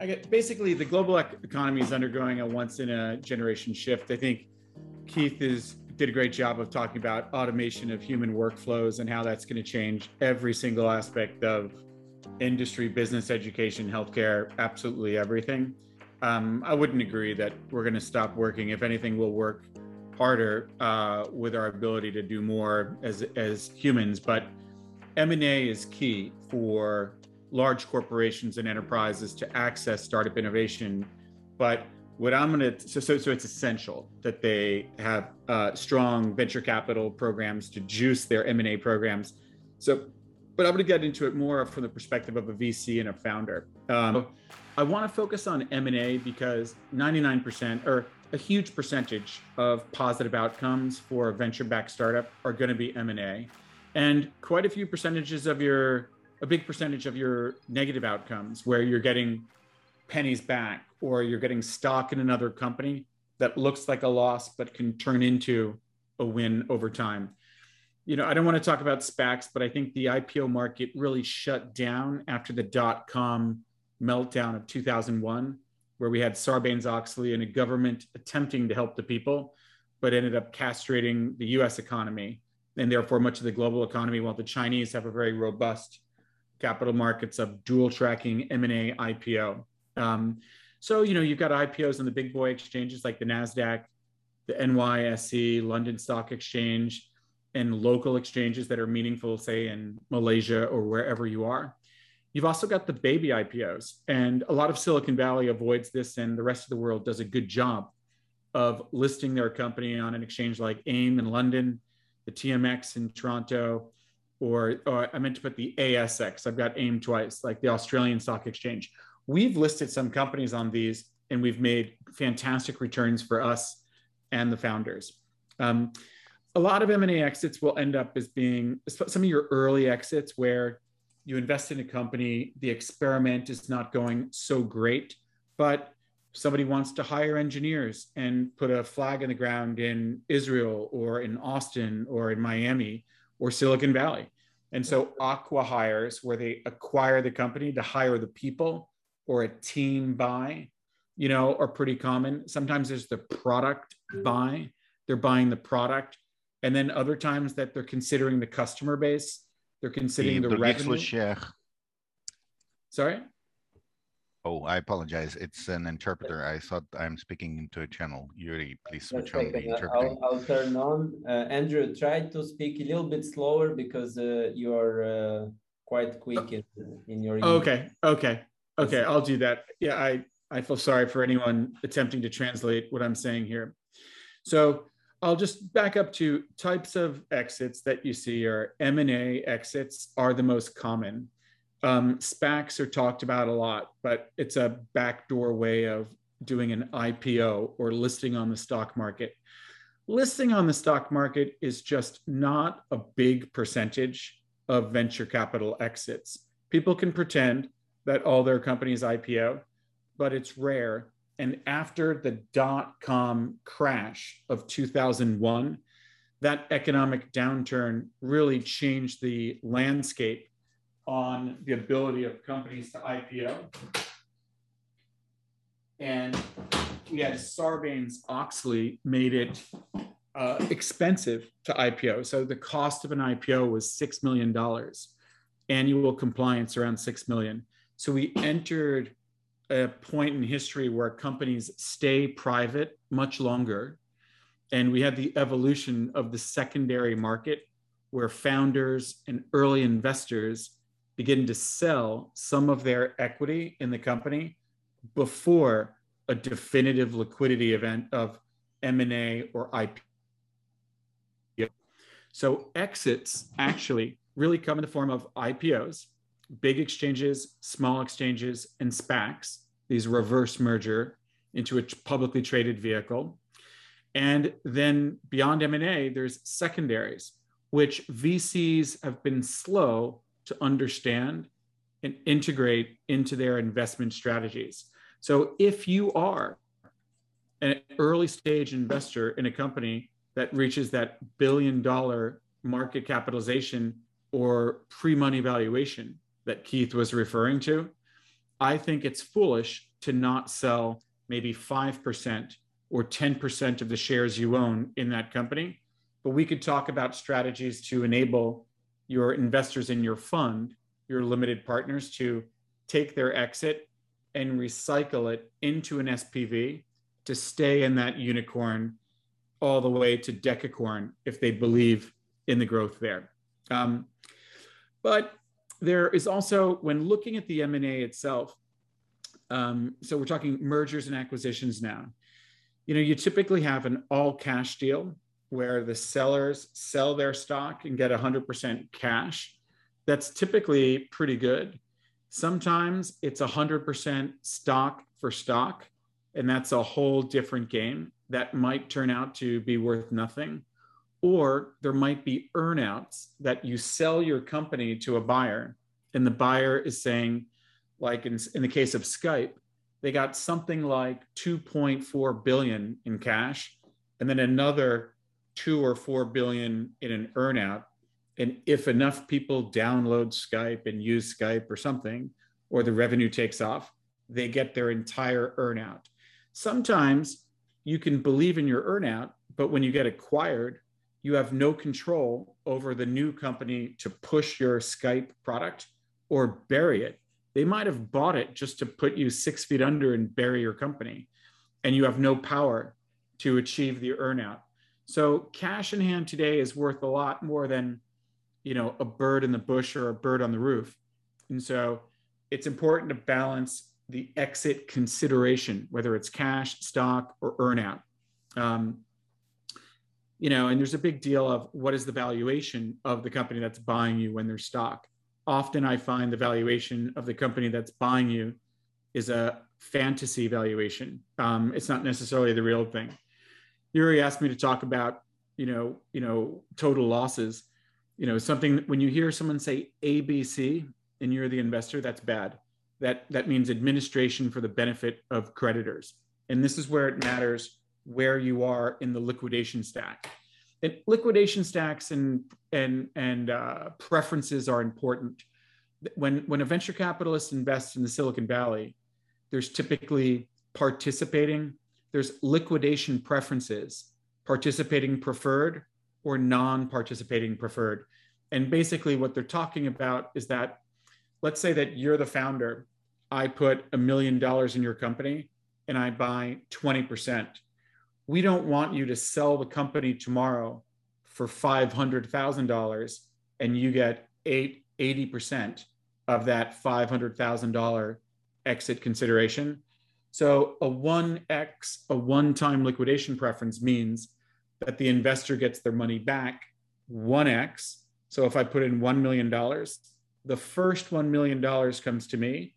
I get basically the global economy is undergoing a once in a generation shift. I think Keith is did a great job of talking about automation of human workflows and how that's going to change every single aspect of industry, business, education, healthcare, absolutely everything. Um, I wouldn't agree that we're going to stop working. If anything, we'll work harder uh, with our ability to do more as as humans. But M and A is key for large corporations and enterprises to access startup innovation. But what I'm going to so, so so it's essential that they have uh, strong venture capital programs to juice their M and A programs. So, but I'm going to get into it more from the perspective of a VC and a founder. Um, I want to focus on M and A because 99% or a huge percentage of positive outcomes for a venture-backed startup are going to be M and A, and quite a few percentages of your a big percentage of your negative outcomes where you're getting pennies back or you're getting stock in another company that looks like a loss but can turn into a win over time. You know, I don't want to talk about SPACs, but I think the IPO market really shut down after the dot com meltdown of 2001, where we had Sarbanes Oxley and a government attempting to help the people, but ended up castrating the US economy and therefore much of the global economy, while the Chinese have a very robust capital markets of dual tracking M&A IPO. Um, so, you know, you've got IPOs on the big boy exchanges like the NASDAQ, the NYSE, London Stock Exchange, and local exchanges that are meaningful, say in Malaysia or wherever you are. You've also got the baby IPOs, and a lot of Silicon Valley avoids this, and the rest of the world does a good job of listing their company on an exchange like AIM in London, the TMX in Toronto, or, or I meant to put the ASX. I've got AIM twice, like the Australian Stock Exchange. We've listed some companies on these and we've made fantastic returns for us and the founders. Um, a lot of M&A exits will end up as being some of your early exits where you invest in a company, the experiment is not going so great, but somebody wants to hire engineers and put a flag in the ground in Israel or in Austin or in Miami or Silicon Valley. And so Acqui-hires, where they acquire the company to hire the people or a team buy, you know, are pretty common. Sometimes there's the product buy, they're buying the product. And then other times that they're considering the customer base, they're considering the, the revenue. Sorry? Oh, I apologize. It's an interpreter. I thought I'm speaking into a channel. Yuri, please switch on the interpreting. I'll, I'll, turn on. Uh, Andrew, try to speak a little bit slower because uh, you are uh, quite quick in, in your. Okay, okay, okay. I'll do that. Yeah, I I feel sorry for anyone attempting to translate what I'm saying here. So I'll just back up to types of exits that you see are M&A exits are the most common. Um, SPACs are talked about a lot, but it's a backdoor way of doing an IPO or listing on the stock market. Listing on the stock market is just not a big percentage of venture capital exits. People can pretend that all their companies IPO, but it's rare. And after the dot com crash of 2001, that economic downturn really changed the landscape on the ability of companies to IPO. And we had Sarbanes Oxley made it uh, expensive to IPO. So the cost of an IPO was $6 million, annual compliance around 6 million. So we entered a point in history where companies stay private much longer. And we had the evolution of the secondary market where founders and early investors begin to sell some of their equity in the company before a definitive liquidity event of M&A or IP. So exits actually really come in the form of IPOs, big exchanges, small exchanges, and SPACs, these reverse merger into a publicly traded vehicle. And then beyond M&A, there's secondaries, which VCs have been slow to understand and integrate into their investment strategies. So if you are an early stage investor in a company that reaches that billion dollar market capitalization or pre money valuation that Keith was referring to, I think it's foolish to not sell maybe 5% or 10% of the shares you own in that company. But we could talk about strategies to enable your investors in your fund, your limited partners, to take their exit and recycle it into an SPV to stay in that unicorn all the way to decacorn if they believe in the growth there. Um, but there is also, when looking at the M&A itself, um, so we're talking mergers and acquisitions now. You know, you typically have an all cash deal where the sellers sell their stock and get 100% cash. That's typically pretty good. Sometimes it's 100% stock for stock, and that's a whole different game that might turn out to be worth nothing. Or there might be earnouts that you sell your company to a buyer, and the buyer is saying, like in, in the case of Skype, they got something like 2.4 billion in cash, and then another two or four billion in an earnout. And if enough people download Skype and use Skype or something, or the revenue takes off, they get their entire earnout. Sometimes you can believe in your earnout, but when you get acquired, you have no control over the new company to push your Skype product or bury it. They might have bought it just to put you six feet under and bury your company, and you have no power to achieve the earnout. So cash in hand today is worth a lot more than, you know, a bird in the bush or a bird on the roof. And so it's important to balance the exit consideration, whether it's cash, stock, or earnout. Um, you know, and there's a big deal of what is the valuation of the company that's buying you when there's stock. Often I find the valuation of the company that's buying you is a fantasy valuation. Um, it's not necessarily the real thing. Yuri asked me to talk about, you know, you know, total losses. You know, something when you hear someone say ABC and you're the investor, that's bad. That that means administration for the benefit of creditors. And this is where it matters where you are in the liquidation stack. And liquidation stacks and and and uh, preferences are important. When when a venture capitalist invests in the Silicon Valley, there's typically participating there's liquidation preferences, participating preferred or non-participating preferred. And basically what they're talking about is that, let's say that you're the founder, I put a million dollars in your company and I buy 20%. We don't want you to sell the company tomorrow for $500,000 and you get eight, 80% of that $500,000 exit consideration. So a 1x, a one time liquidation preference means that the investor gets their money back 1x. So if I put in $1 million, the first $1 million comes to me.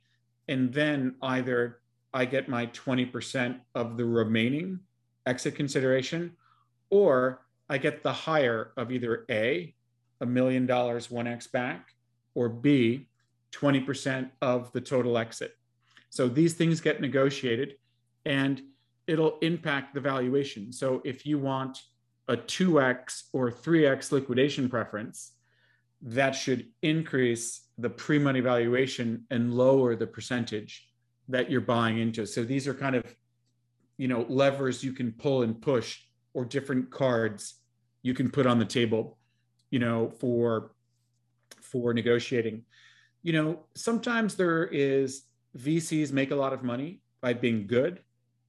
And then either I get my 20% of the remaining exit consideration, or I get the higher of either A, a million dollars 1x back, or B, 20% of the total exit. So these things get negotiated and it'll impact the valuation. So if you want a 2x or 3x liquidation preference, that should increase the pre-money valuation and lower the percentage that you're buying into. So these are kind of, you know, levers you can pull and push or different cards you can put on the table, you know, for for negotiating. You know, sometimes there is VCs make a lot of money by being good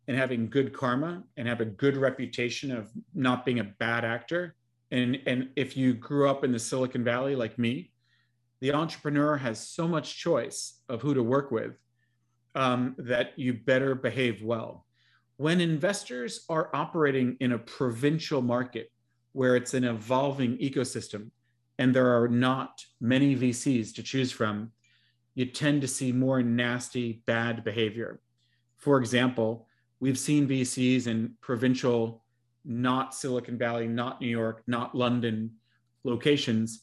and having good karma and have a good reputation of not being a bad actor. And, and if you grew up in the Silicon Valley like me, the entrepreneur has so much choice of who to work with um, that you better behave well. When investors are operating in a provincial market where it's an evolving ecosystem and there are not many VCs to choose from, you tend to see more nasty, bad behavior. For example, we've seen VCs in provincial, not Silicon Valley, not New York, not London locations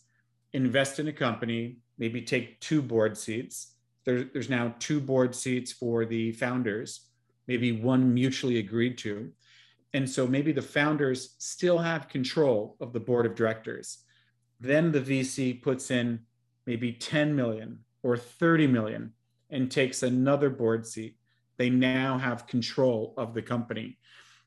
invest in a company, maybe take two board seats. There, there's now two board seats for the founders, maybe one mutually agreed to. And so maybe the founders still have control of the board of directors. Then the VC puts in maybe 10 million or 30 million and takes another board seat, they now have control of the company.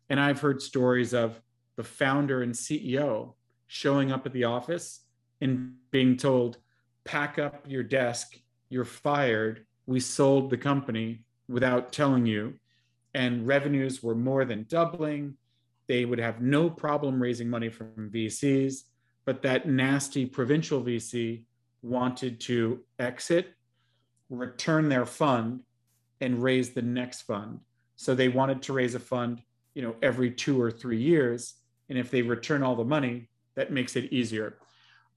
And I've heard stories of the founder and CEO showing up at the office and being told, pack up your desk, you're fired. We sold the company without telling you. And revenues were more than doubling. They would have no problem raising money from VCs, but that nasty provincial VC wanted to exit, return their fund, and raise the next fund. So they wanted to raise a fund, you know, every two or three years. And if they return all the money, that makes it easier.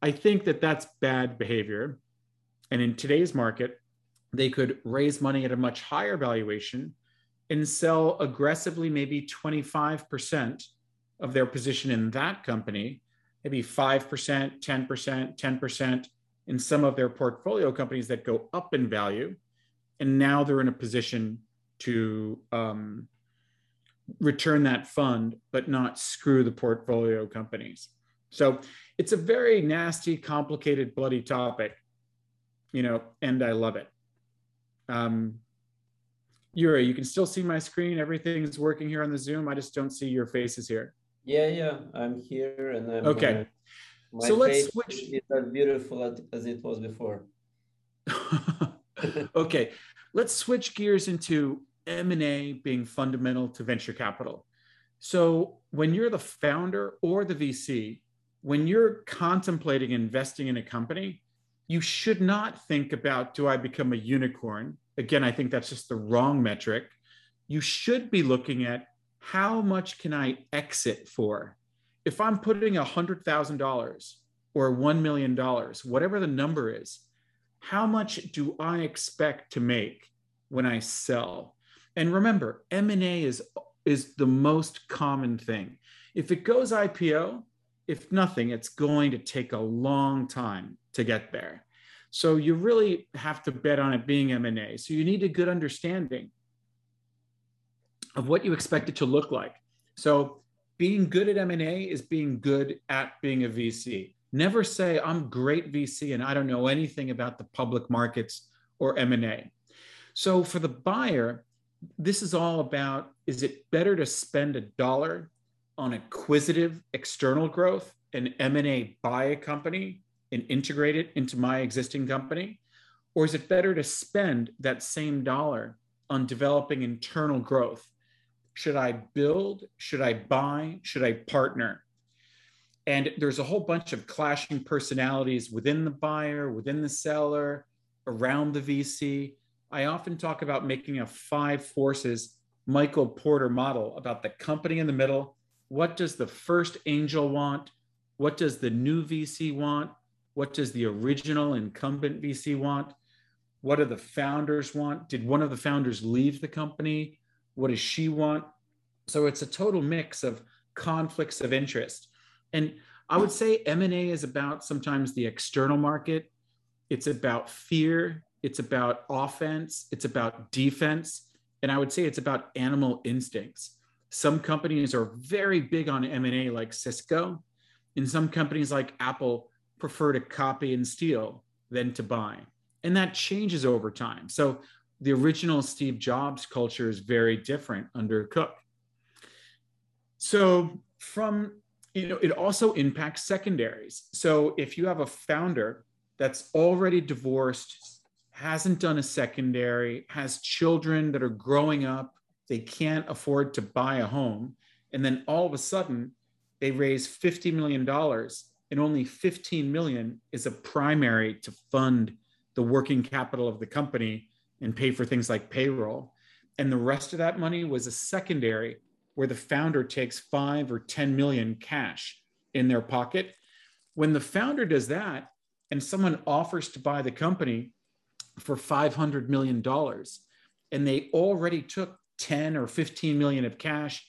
I think that that's bad behavior. And in today's market, they could raise money at a much higher valuation and sell aggressively maybe 25% of their position in that company, maybe 5%, 10%, 10% in some of their portfolio companies that go up in value. And now they're in a position to um, return that fund, but not screw the portfolio companies. So it's a very nasty, complicated, bloody topic, you know, and I love it. Um, Yuri, you can still see my screen. Everything's working here on the Zoom. I just don't see your faces here. Yeah, yeah, I'm here and I'm okay. Uh, so let's switch. Is as beautiful as it was before. okay, let's switch gears into M&A being fundamental to venture capital. So when you're the founder or the VC, when you're contemplating investing in a company, you should not think about do I become a unicorn? Again, I think that's just the wrong metric. You should be looking at how much can I exit for? If I'm putting $100,000 or $1 million, whatever the number is, how much do I expect to make when I sell? And remember, M&A is is the most common thing. If it goes IPO, if nothing, it's going to take a long time to get there. So you really have to bet on it being M&A. So you need a good understanding of what you expect it to look like. So being good at M&A is being good at being a VC. Never say I'm great VC and I don't know anything about the public markets or M&A. So for the buyer, this is all about is it better to spend a dollar on acquisitive external growth and M&A buy a company and integrate it into my existing company? Or is it better to spend that same dollar on developing internal growth? Should I build? Should I buy? Should I partner? And there's a whole bunch of clashing personalities within the buyer, within the seller, around the VC. I often talk about making a five forces Michael Porter model about the company in the middle. What does the first angel want? What does the new VC want? What does the original incumbent VC want? What do the founders want? Did one of the founders leave the company? What does she want? So it's a total mix of conflicts of interest. And I would say M&A is about sometimes the external market. It's about fear. It's about offense. It's about defense. And I would say it's about animal instincts. Some companies are very big on M&A like Cisco. And some companies like Apple prefer to copy and steal than to buy. And that changes over time. So the original Steve Jobs culture is very different under Cook. So from you know, it also impacts secondaries. So if you have a founder that's already divorced, hasn't done a secondary, has children that are growing up, they can't afford to buy a home, and then all of a sudden they raise $50 million and only 15 million is a primary to fund the working capital of the company and pay for things like payroll. And the rest of that money was a secondary where the founder takes five or 10 million cash in their pocket. When the founder does that and someone offers to buy the company for $500 million and they already took 10 or 15 million of cash,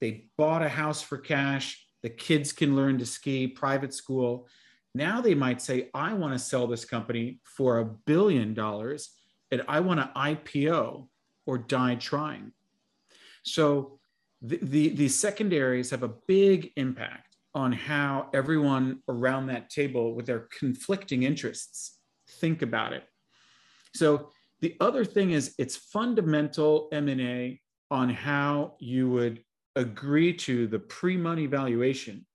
they bought a house for cash, the kids can learn to ski, private school. Now they might say, I want to sell this company for a billion dollars and I want to IPO or die trying. So the, the, the secondaries have a big impact on how everyone around that table with their conflicting interests think about it. So The other thing is it's fundamental M&A on how you would agree to the pre-money valuation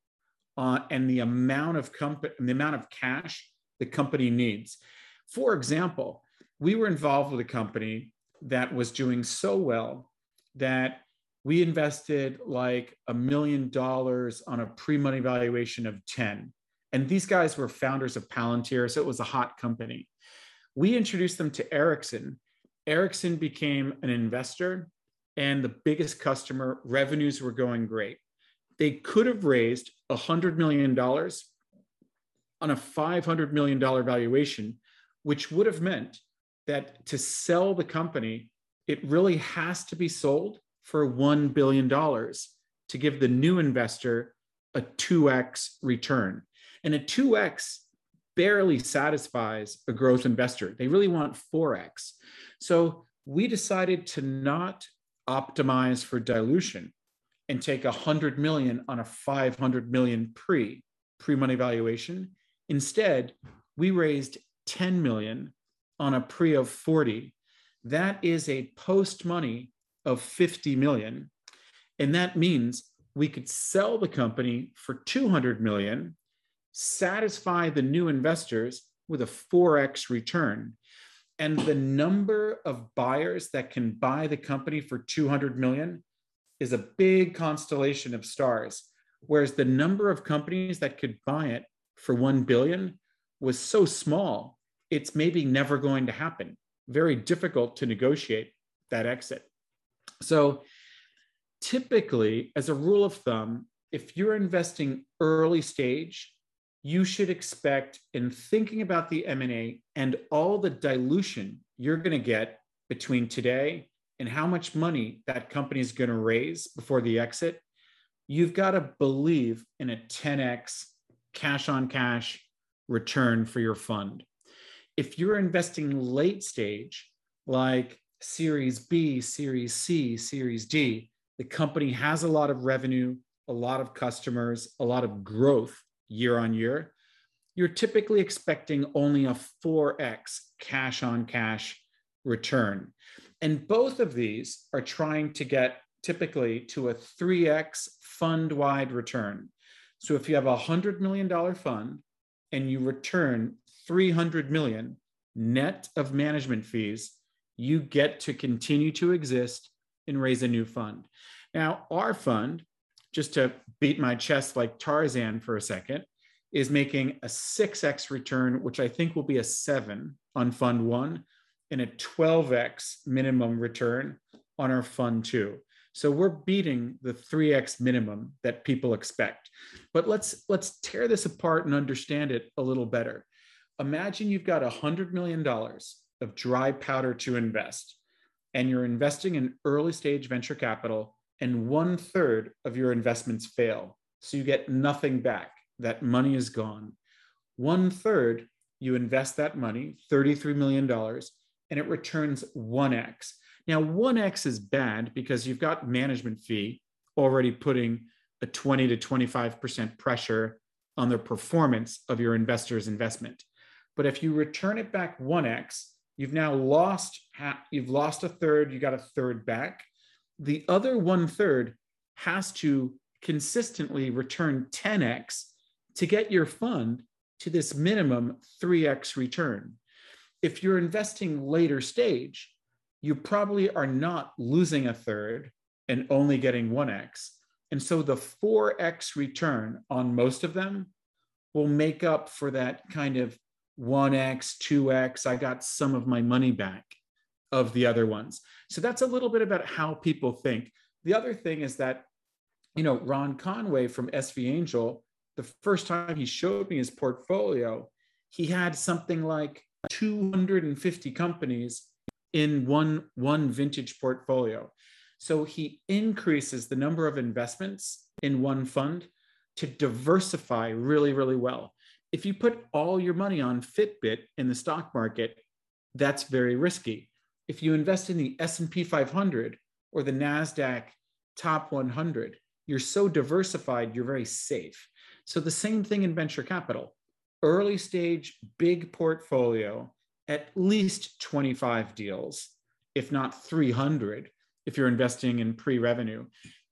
uh, and the amount of company, the amount of cash the company needs. For example, we were involved with a company that was doing so well that we invested like a million dollars on a pre-money valuation of 10 and these guys were founders of palantir so it was a hot company. We introduced them to ericsson. Ericsson became an investor and the biggest customer revenues were going great. They could have raised $100 million on a $500 million valuation which would have meant that to sell the company it really has to be sold for $1 billion to give the new investor a 2x return. And a 2x barely satisfies a growth investor. They really want 4x. So we decided to not optimize for dilution and take 100 million on a 500 million pre pre-money valuation. Instead, we raised 10 million on a pre of 40. That is a post money of 50 million. And that means we could sell the company for 200 million, satisfy the new investors with a 4x return. And the number of buyers that can buy the company for 200 million is a big constellation of stars. Whereas the number of companies that could buy it for 1 billion was so small, it's maybe never going to happen. Very difficult to negotiate that exit. So typically, as a rule of thumb, if you're investing early stage, you should expect in thinking about the M&A and all the dilution you're going to get between today and how much money that company is going to raise before the exit, you've got to believe in a 10x cash on cash return for your fund. If you're investing late stage, like Series B, Series C, Series D, the company has a lot of revenue, a lot of customers, a lot of growth year on year. You're typically expecting only a 4x cash on cash return. And both of these are trying to get typically to a 3x fund wide return. So if you have a $100 million fund and you return 300 million net of management fees, you get to continue to exist and raise a new fund. Now, our fund, just to beat my chest like Tarzan for a second, is making a 6x return, which I think will be a seven on fund one, and a 12x minimum return on our fund two. So we're beating the 3x minimum that people expect. But let's let's tear this apart and understand it a little better. Imagine you've got a $100 million of dry powder to invest, and you're investing in early stage venture capital, and one third of your investments fail. So you get nothing back. That money is gone. One third, you invest that money, $33 million, and it returns 1x. Now, 1x is bad because you've got management fee already putting a 20 to 25% pressure on the performance of your investor's investment. But if you return it back 1x, You've now lost you've lost a third, you got a third back. The other one third has to consistently return 10x to get your fund to this minimum 3x return. If you're investing later stage, you probably are not losing a third and only getting 1x. And so the 4x return on most of them will make up for that kind of 1x, 2x. I got some of my money back of the other ones. So that's a little bit about how people think. The other thing is that, you know, Ron Conway from SV Angel, the first time he showed me his portfolio, he had something like 250 companies in one one vintage portfolio. So he increases the number of investments in one fund to diversify really really well if you put all your money on Fitbit in the stock market, that's very risky. If you invest in the S&P 500 or the Nasdaq top 100, you're so diversified, you're very safe. So the same thing in venture capital. Early stage big portfolio at least 25 deals, if not 300, if you're investing in pre revenue.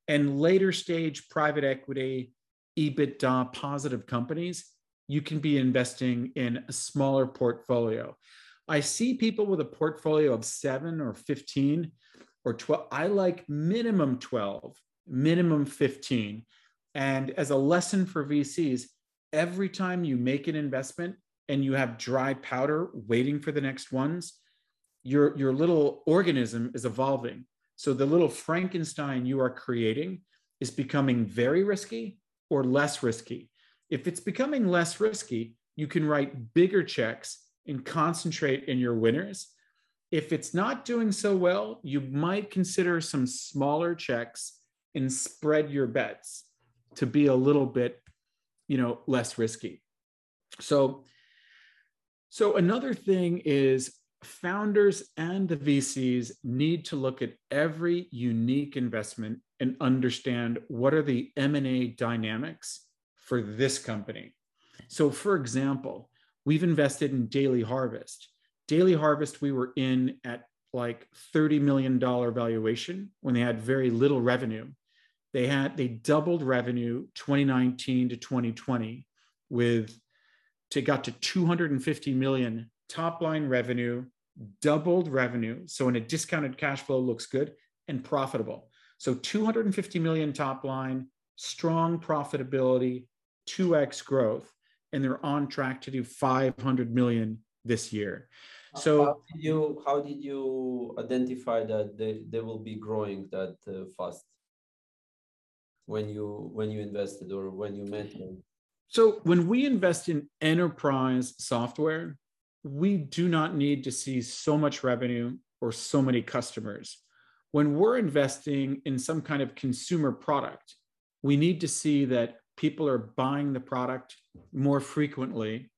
And later stage private equity, EBITDA positive companies, you can be investing in a smaller portfolio. I see people with a portfolio of seven or 15 or 12. I like minimum 12, minimum 15. And as a lesson for VCs, every time you make an investment and you have dry powder waiting for the next ones, your, your little organism is evolving. So the little Frankenstein you are creating is becoming very risky or less risky. If it's becoming less risky, you can write bigger checks and concentrate in your winners. If it's not doing so well, you might consider some smaller checks and spread your bets to be a little bit, you know, less risky. So so another thing is founders and the VCs need to look at every unique investment and understand what are the M&A dynamics for this company. So for example, we've invested in Daily Harvest. Daily Harvest we were in at like 30 million dollar valuation when they had very little revenue. They had they doubled revenue 2019 to 2020 with to got to 250 million top line revenue, doubled revenue. So in a discounted cash flow looks good and profitable. So 250 million top line, strong profitability, 2x growth, and they're on track to do 500 million this year. So how did you how did you identify that they, they will be growing that uh, fast when you when you invested or when you met them? So when we invest in enterprise software, we do not need to see so much revenue or so many customers. When we're investing in some kind of consumer product, we need to see that people are buying the product more frequently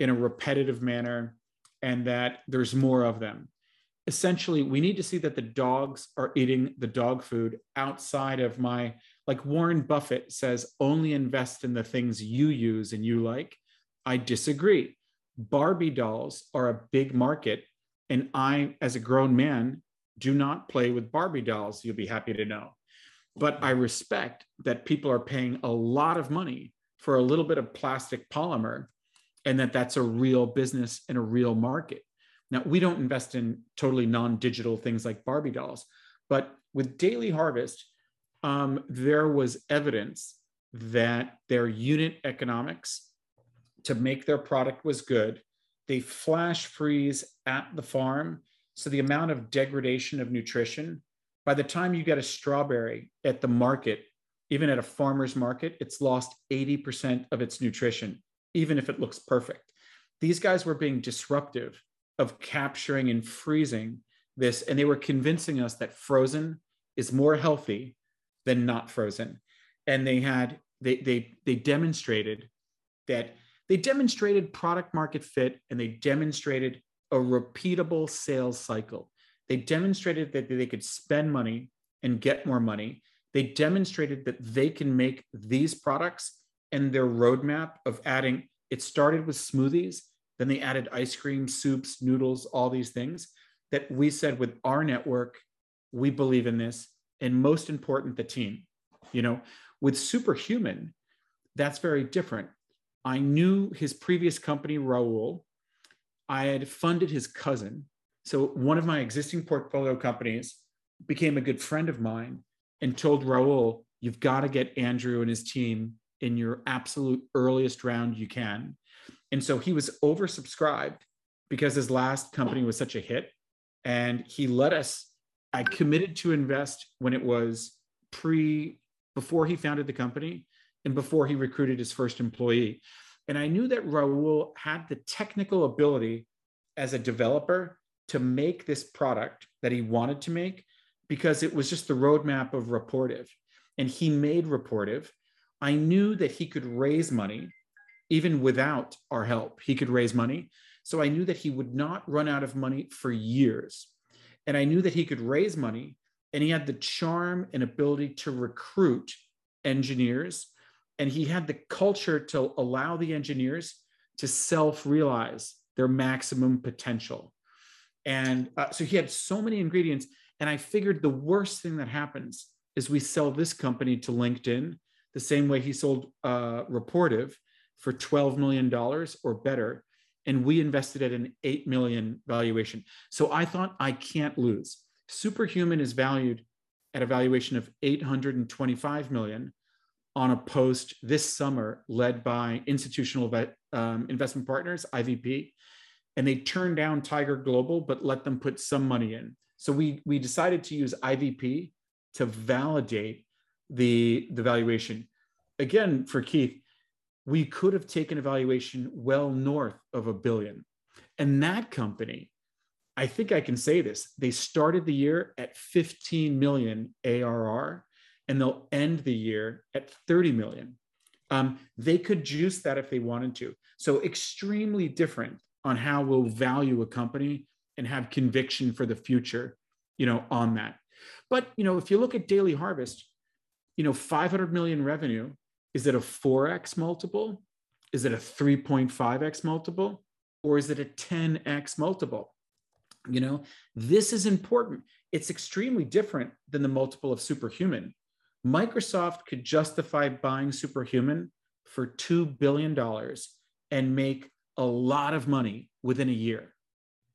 in a repetitive manner and that there's more of them. Essentially, we need to see that the dogs are eating the dog food outside of my like Warren Buffett says, only invest in the things you use and you like. I disagree. Barbie dolls are a big market. And I, as a grown man, do not play with Barbie dolls, you'll be happy to know. But I respect that people are paying a lot of money for a little bit of plastic polymer and that that's a real business and a real market. Now, we don't invest in totally non digital things like Barbie dolls, but with Daily Harvest, um, there was evidence that their unit economics to make their product was good. They flash freeze at the farm. So the amount of degradation of nutrition, by the time you get a strawberry at the market, even at a farmer's market, it's lost 80% of its nutrition, even if it looks perfect. These guys were being disruptive of capturing and freezing this, and they were convincing us that frozen is more healthy than not frozen. And they had they they they demonstrated that they demonstrated product market fit and they demonstrated a repeatable sales cycle. They demonstrated that they could spend money and get more money. They demonstrated that they can make these products and their roadmap of adding it started with smoothies, then they added ice cream, soups, noodles, all these things that we said with our network, we believe in this and most important, the team. You know, with Superhuman, that's very different. I knew his previous company, Rahul. I had funded his cousin. So one of my existing portfolio companies became a good friend of mine and told Rahul, you've got to get Andrew and his team in your absolute earliest round you can. And so he was oversubscribed because his last company was such a hit. And he let us I committed to invest when it was pre before he founded the company and before he recruited his first employee. And I knew that Rahul had the technical ability as a developer to make this product that he wanted to make because it was just the roadmap of Rapportive. And he made Rapportive. I knew that he could raise money even without our help. He could raise money. So I knew that he would not run out of money for years. And I knew that he could raise money and he had the charm and ability to recruit engineers. And he had the culture to allow the engineers to self realize their maximum potential. And uh, so he had so many ingredients. And I figured the worst thing that happens is we sell this company to LinkedIn the same way he sold uh, Rapportive for $12 million or better. And we invested at an 8 million valuation. So I thought I can't lose. Superhuman is valued at a valuation of 825 million on a post this summer led by institutional um, investment partners, IVP, and they turned down Tiger Global, but let them put some money in. So we we decided to use IVP to validate the the valuation. Again, for Keith, we could have taken a valuation well north of a billion, and that company, I think I can say this, they started the year at 15 million ARR, and they'll end the year at 30 million. Um, they could juice that if they wanted to. So extremely different on how we'll value a company and have conviction for the future, you know, on that. But you know, if you look at Daily Harvest, you know, 500 million revenue, is it a 4x multiple? Is it a 3.5x multiple? Or is it a 10x multiple? You know, this is important. It's extremely different than the multiple of superhuman. Microsoft could justify buying superhuman for $2 billion and make a lot of money within a year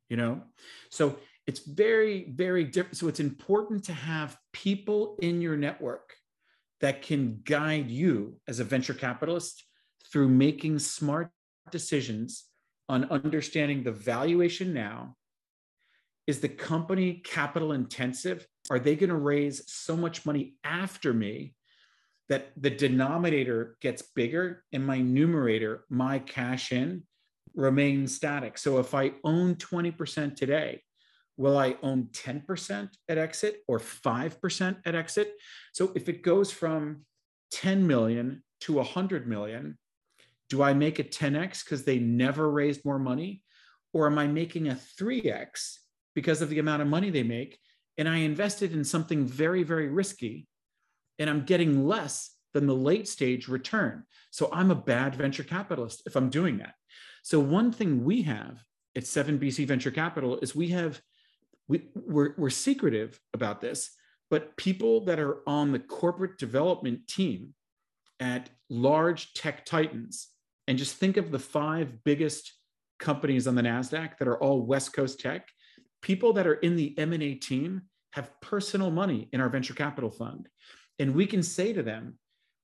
you know? So it's very very different so it's important to have people in your network that can guide you as a venture capitalist through making smart decisions on understanding the valuation now. Is the company capital intensive? Are they going to raise so much money after me that the denominator gets bigger and my numerator my cash in remain static. So if I own 20% today, will I own 10% at exit or 5% at exit? So if it goes from 10 million to 100 million, do I make a 10x because they never raised more money? Or am I making a 3x because of the amount of money they make? And I invested in something very, very risky and I'm getting less than the late stage return. So I'm a bad venture capitalist if I'm doing that. So one thing we have at 7BC Venture Capital is we have we, we're, we're secretive about this, but people that are on the corporate development team at large tech titans, and just think of the five biggest companies on the Nasdaq that are all West Coast tech. People that are in the M&A team have personal money in our venture capital fund, and we can say to them,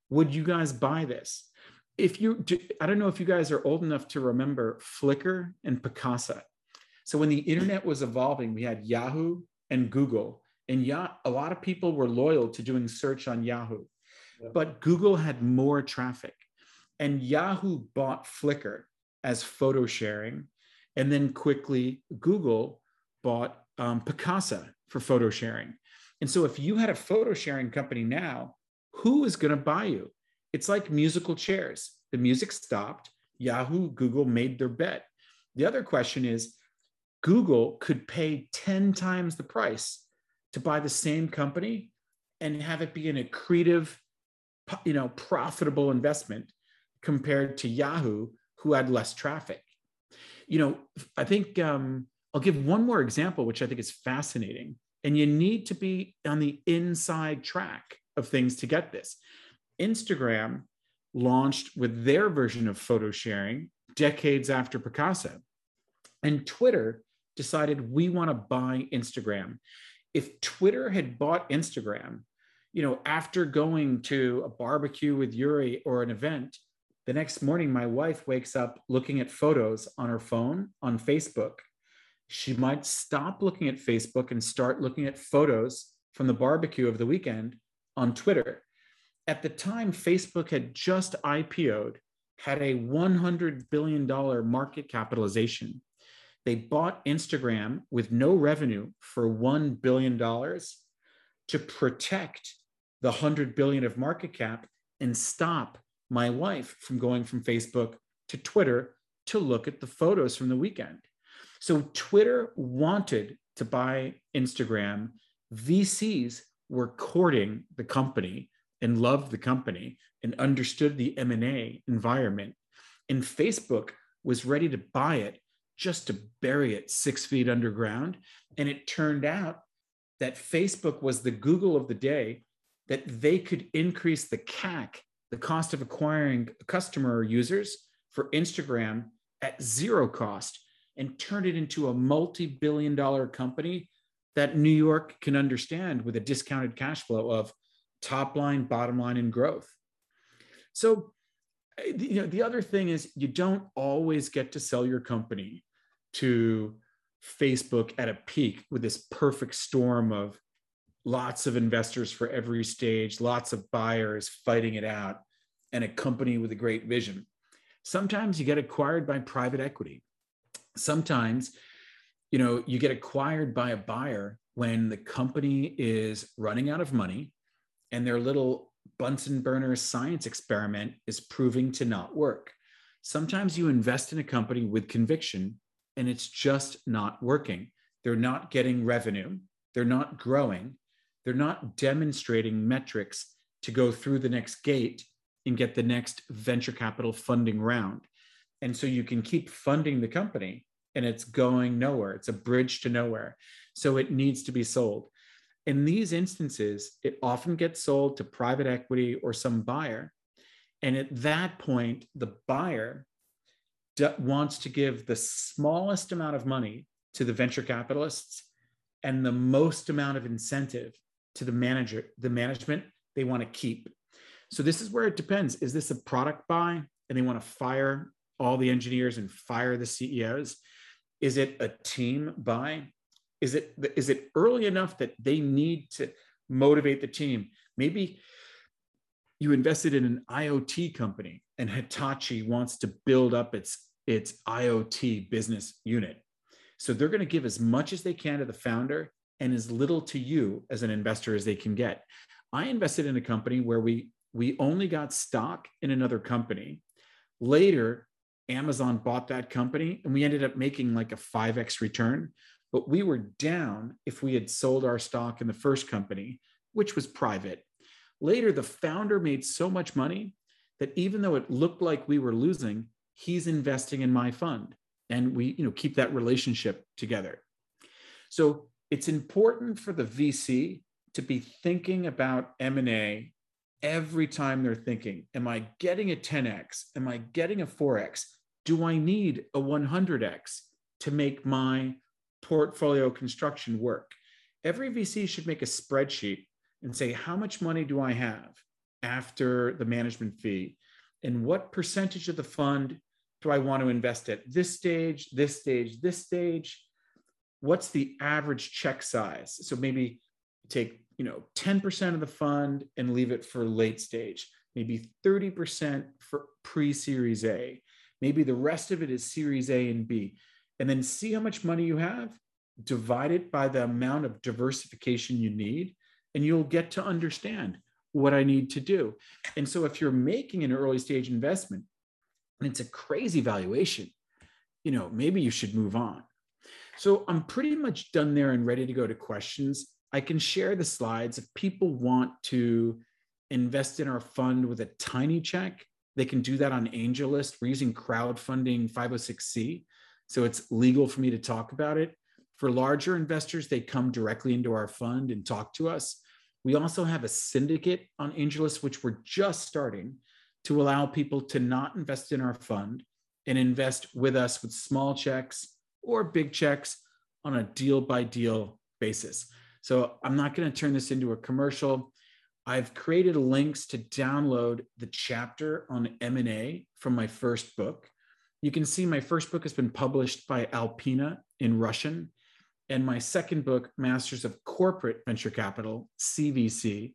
"Would you guys buy this?" If you do, I don't know if you guys are old enough to remember Flickr and Picasa. So when the internet was evolving, we had Yahoo and Google, and yeah, a lot of people were loyal to doing search on Yahoo, yeah. but Google had more traffic, and Yahoo bought Flickr as photo sharing, and then quickly Google bought um, Picasa for photo sharing. And so if you had a photo sharing company now, who is going to buy you? It's like musical chairs. The music stopped. Yahoo, Google made their bet. The other question is Google could pay 10 times the price to buy the same company and have it be an accretive, you know, profitable investment compared to Yahoo, who had less traffic. You know, I think um, I'll give one more example, which I think is fascinating. And you need to be on the inside track of things to get this. Instagram launched with their version of photo sharing decades after Picasa. And Twitter decided we want to buy Instagram. If Twitter had bought Instagram, you know, after going to a barbecue with Yuri or an event, the next morning my wife wakes up looking at photos on her phone on Facebook. She might stop looking at Facebook and start looking at photos from the barbecue of the weekend on Twitter at the time Facebook had just IPO'd, had a $100 billion market capitalization. They bought Instagram with no revenue for $1 billion to protect the 100 billion of market cap and stop my wife from going from Facebook to Twitter to look at the photos from the weekend. So Twitter wanted to buy Instagram. VCs were courting the company and loved the company and understood the M&A environment. And Facebook was ready to buy it just to bury it six feet underground. And it turned out that Facebook was the Google of the day, that they could increase the CAC, the cost of acquiring customer users for Instagram at zero cost and turn it into a multi billion dollar company that New York can understand with a discounted cash flow of top line, bottom line, and growth. So, eh, you know, the other thing is you don't always get to sell your company to Facebook at a peak with this perfect storm of lots of investors for every stage, lots of buyers fighting it out, and a company with a great vision. Sometimes you get acquired by private equity. Sometimes, you know, you get acquired by a buyer when the company is running out of money and their little Bunsen burner science experiment is proving to not work. Sometimes you invest in a company with conviction and it's just not working. They're not getting revenue, they're not growing, they're not demonstrating metrics to go through the next gate and get the next venture capital funding round. And so you can keep funding the company and it's going nowhere. It's a bridge to nowhere. So it needs to be sold. In these instances, it often gets sold to private equity or some buyer. And at that point, the buyer wants to give the smallest amount of money to the venture capitalists and the most amount of incentive to the manager, the management they want to keep. So this is where it depends. Is this a product buy and they want to fire all the engineers and fire the CEOs? Is it a team buy? Is it is it early enough that they need to motivate the team? Maybe you invested in an IoT company and Hitachi wants to build up its its IoT business unit. So they're going to give as much as they can to the founder and as little to you as an investor as they can get. I invested in a company where we we only got stock in another company. Later, Amazon bought that company and we ended up making like a 5x return, but we were down if we had sold our stock in the first company, which was private. Later, the founder made so much money that even though it looked like we were losing, he's investing in my fund. And we you know keep that relationship together. So it's important for the vc to be thinking about m&a every time they're thinking am i getting a 10x am i getting a 4x do i need a 100x to make my portfolio construction work every vc should make a spreadsheet and say how much money do i have after the management fee and what percentage of the fund do I want to invest at this stage, this stage, this stage? What's the average check size? So maybe take, you know, 10% of the fund and leave it for late stage, maybe 30% for pre-series A. Maybe the rest of it is series A and B. And then see how much money you have, divide it by the amount of diversification you need, and you'll get to understand what I need to do. And so if you're making an early stage investment, and it's a crazy valuation, you know, maybe you should move on. So I'm pretty much done there and ready to go to questions. I can share the slides. If people want to invest in our fund with a tiny check, they can do that on AngelList. We're using crowdfunding 506C. So it's legal for me to talk about it. For larger investors, they come directly into our fund and talk to us. We also have a syndicate on AngelList, which we're just starting to allow people to not invest in our fund and invest with us with small checks or big checks on a deal by deal basis. So I'm not going to turn this into a commercial. I've created links to download the chapter on M&A from my first book. You can see my first book has been published by Alpina in Russian and my second book Masters of Corporate Venture Capital, CVC,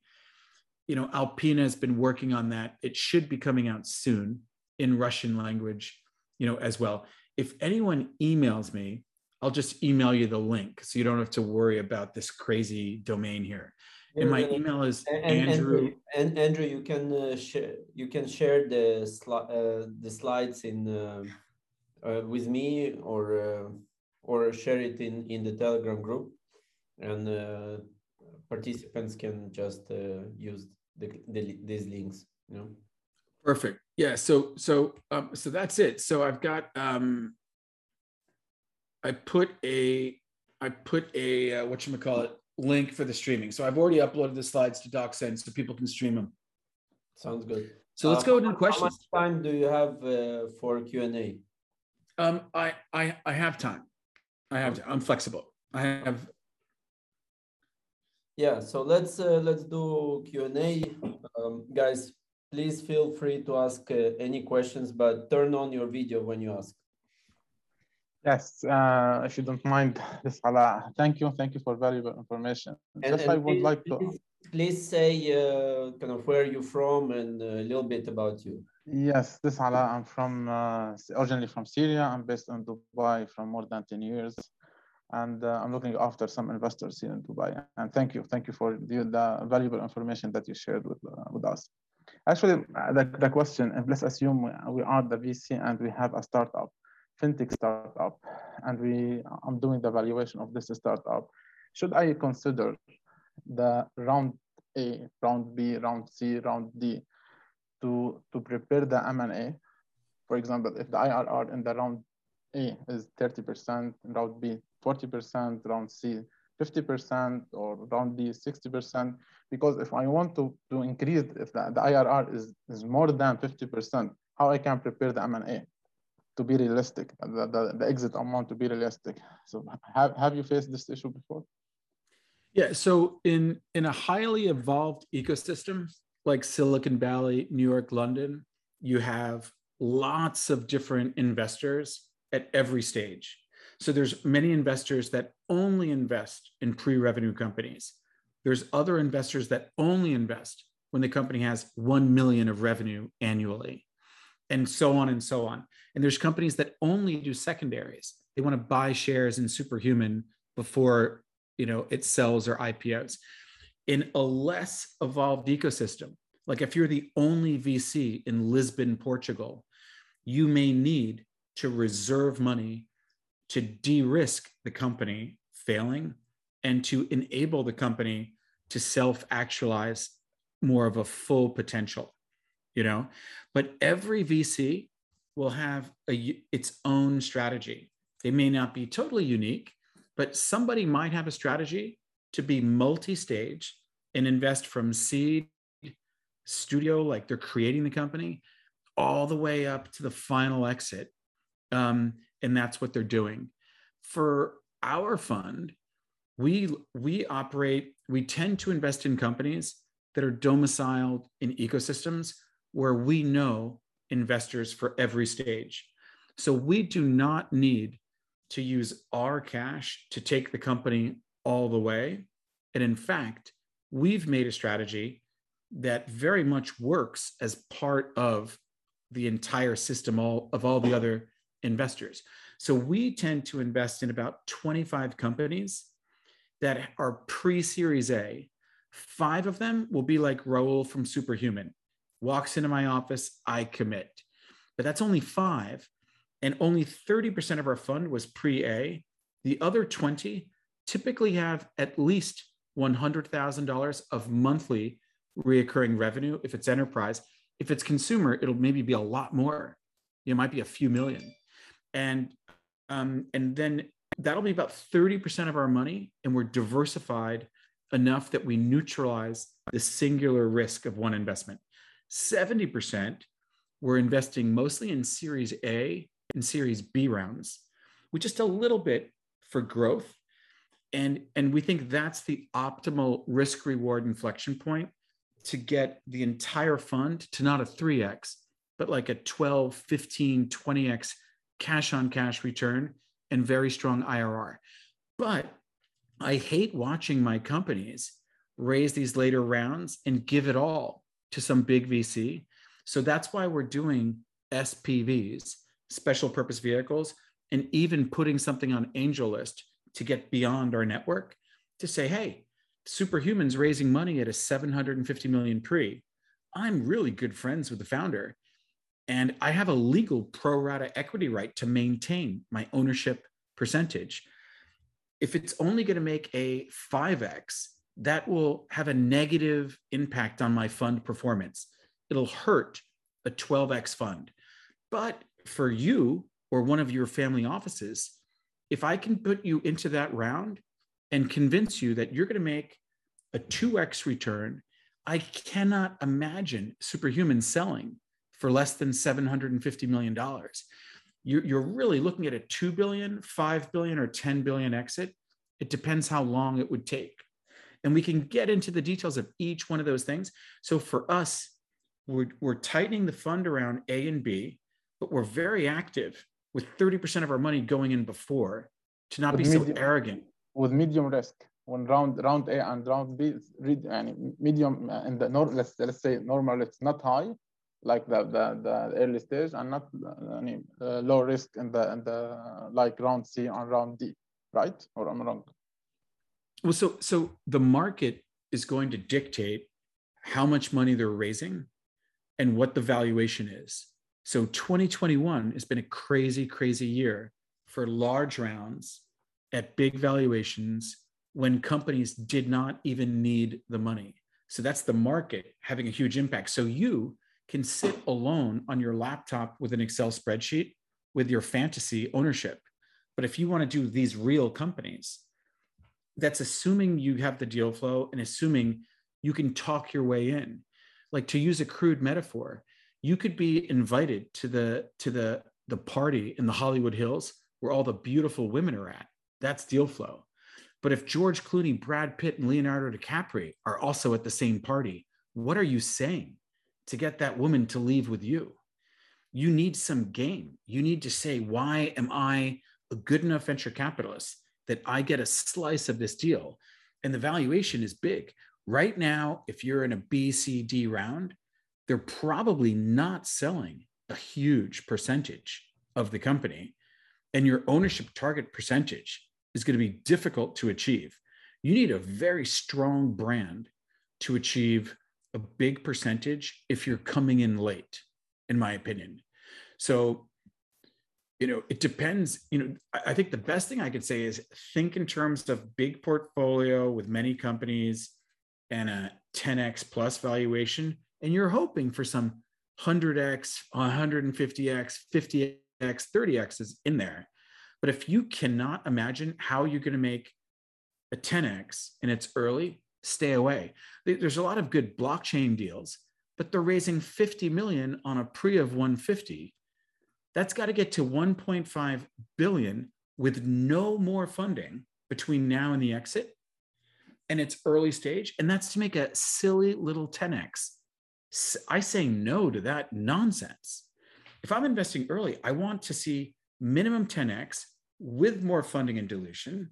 you know, Alpina has been working on that. It should be coming out soon in Russian language, you know, as well. If anyone emails me, I'll just email you the link so you don't have to worry about this crazy domain here. And my email is and, Andrew. And Andrew, you can uh, share you can share the sli- uh, the slides in uh, uh with me or uh, or share it in in the Telegram group, and uh, participants can just use the, the these links you know? Perfect. Yeah so so um so that's it. So i've got um I put a I put a uh, what you call it link for the streaming. So I've already uploaded the slides to DocSend so people can stream them. Sounds good. So let's uh, go into questions. How much time do you have uh, for Q and A? Um, I I I have time. I have. I'm flexible. I have. Yeah. So let's uh, let's do Q and A, um, guys. Please feel free to ask uh, any questions, but turn on your video when you ask. Yes, uh, if you don't mind, this Ala, thank you, thank you for valuable information. And, and I would please, like to please, say uh, kind of where you're from and a little bit about you. Yes, this Ala, I'm from uh, originally from Syria. I'm based in Dubai for more than 10 years. And uh, I'm looking after some investors here in Dubai. And thank you, thank you for the, the valuable information that you shared with, uh, with us. Actually, uh, the, the question, let's assume we are the VC and we have a startup fintech startup and we I'm doing the evaluation of this startup, should I consider the round A, round B, round C, round D to, to prepare the M&A? For example, if the IRR in the round A is 30%, round B 40%, round C 50% or round D 60%, because if I want to, to increase, if the, the IRR is, is more than 50%, how I can prepare the M&A? To be realistic, the, the, the exit amount to be realistic. So have, have you faced this issue before? Yeah. So in in a highly evolved ecosystem like Silicon Valley, New York, London, you have lots of different investors at every stage. So there's many investors that only invest in pre-revenue companies. There's other investors that only invest when the company has 1 million of revenue annually and so on and so on. And there's companies that only do secondaries. They want to buy shares in Superhuman before you know it sells or IPOs. In a less evolved ecosystem, like if you're the only VC in Lisbon, Portugal, you may need to reserve money to de-risk the company failing and to enable the company to self-actualize more of a full potential you know? But every vc will have a, its own strategy. They may not be totally unique but somebody might have a strategy to be multi-stage and invest from seed studio like they're creating the company all the way up to the final exit um, and that's what they're doing. For our fund we we operate we tend to invest in companies that are domiciled in ecosystems where we know investors for every stage. So we do not need to use our cash to take the company all the way. And in fact, we've made a strategy that very much works as part of the entire system all, of all the other investors. So we tend to invest in about 25 companies that are pre Series A. Five of them will be like Rahul from Superhuman walks into my office, I commit. But that's only five. And only 30% of our fund was pre A. The other 20 typically have at least $100,000 of monthly reoccurring revenue if it's enterprise. If it's consumer, it'll maybe be a lot more. It might be a few million. And um, and then that'll be about 30% of our money. And we're diversified enough that we neutralize the singular risk of one investment. 70% were investing mostly in Series A and Series B rounds, with just a little bit for growth. And, and we think that's the optimal risk reward inflection point to get the entire fund to not a 3x, but like a 12, 15, 20x cash on cash return and very strong IRR. But I hate watching my companies raise these later rounds and give it all to some big VC. So that's why we're doing SPVs, special purpose vehicles, and even putting something on AngelList to get beyond our network to say, hey, Superhuman's raising money at a 750 million pre. I'm really good friends with the founder. And I have a legal pro rata equity right to maintain my ownership percentage. If it's only going to make a 5x, that will have a negative impact on my fund performance. It'll hurt a 12x fund. But for you or one of your family offices, if I can put you into that round and convince you that you're going to make a 2x return, I cannot imagine superhuman selling for less than $750 million. You're, really looking at a 2 billion, 5 billion, or 10 billion exit. It depends how long it would take. And we can get into the details of each one of those things. So for us, we're, we're tightening the fund around A and B, but we're very active with 30% of our money going in before to not with be medium, so arrogant. With medium risk. When round round A and round B, read, medium and the nor, let's let's say normal, it's not high, like the the, the early stage, and not any uh, low risk in the in the like round C and round D, right? Or I'm wrong. Well, so so the market is going to dictate how much money they're raising and what the valuation is. So 2021 has been a crazy, crazy year for large rounds at big valuations when companies did not even need the money. So that's the market having a huge impact. So you can sit alone on your laptop with an Excel spreadsheet with your fantasy ownership. But if you want to do these real companies, that's assuming you have the deal flow and assuming you can talk your way in. Like to use a crude metaphor, you could be invited to the to the the party in the Hollywood Hills where all the beautiful women are at. That's deal flow. But if George Clooney, Brad Pitt, and Leonardo DiCaprio are also at the same party, what are you saying to get that woman to leave with you? You need some game. You need to say, why am I a good enough venture capitalist that I get a slice of this deal? And the valuation is big. Right now, if you're in a B, C, D round, they're probably not selling a huge percentage of the company. And your ownership target percentage is going to be difficult to achieve. You need a very strong brand to achieve a big percentage if you're coming in late, in my opinion. So, you know, it depends. You know, I think the best thing I could say is think in terms of big portfolio with many companies and a 10x plus valuation, and you're hoping for some 100x, 150x, 50x, 30x is in there. But if you cannot imagine how you're going to make a 10x and it's early, stay away. There's a lot of good blockchain deals, but they're raising 50 million on a pre of 150. That's got to get to 1.5 billion with no more funding between now and the exit. And it's early stage. And that's to make a silly little 10x. I say no to that nonsense. If I'm investing early, I want to see minimum 10x with more funding and dilution,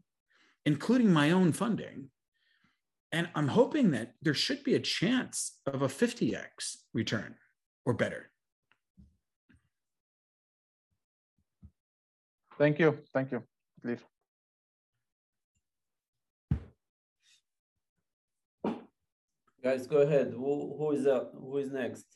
including my own funding. And I'm hoping that there should be a chance of a 50x return or better. Thank you. Thank you. Leave. Guys, go ahead. Who, who is up? Who is next?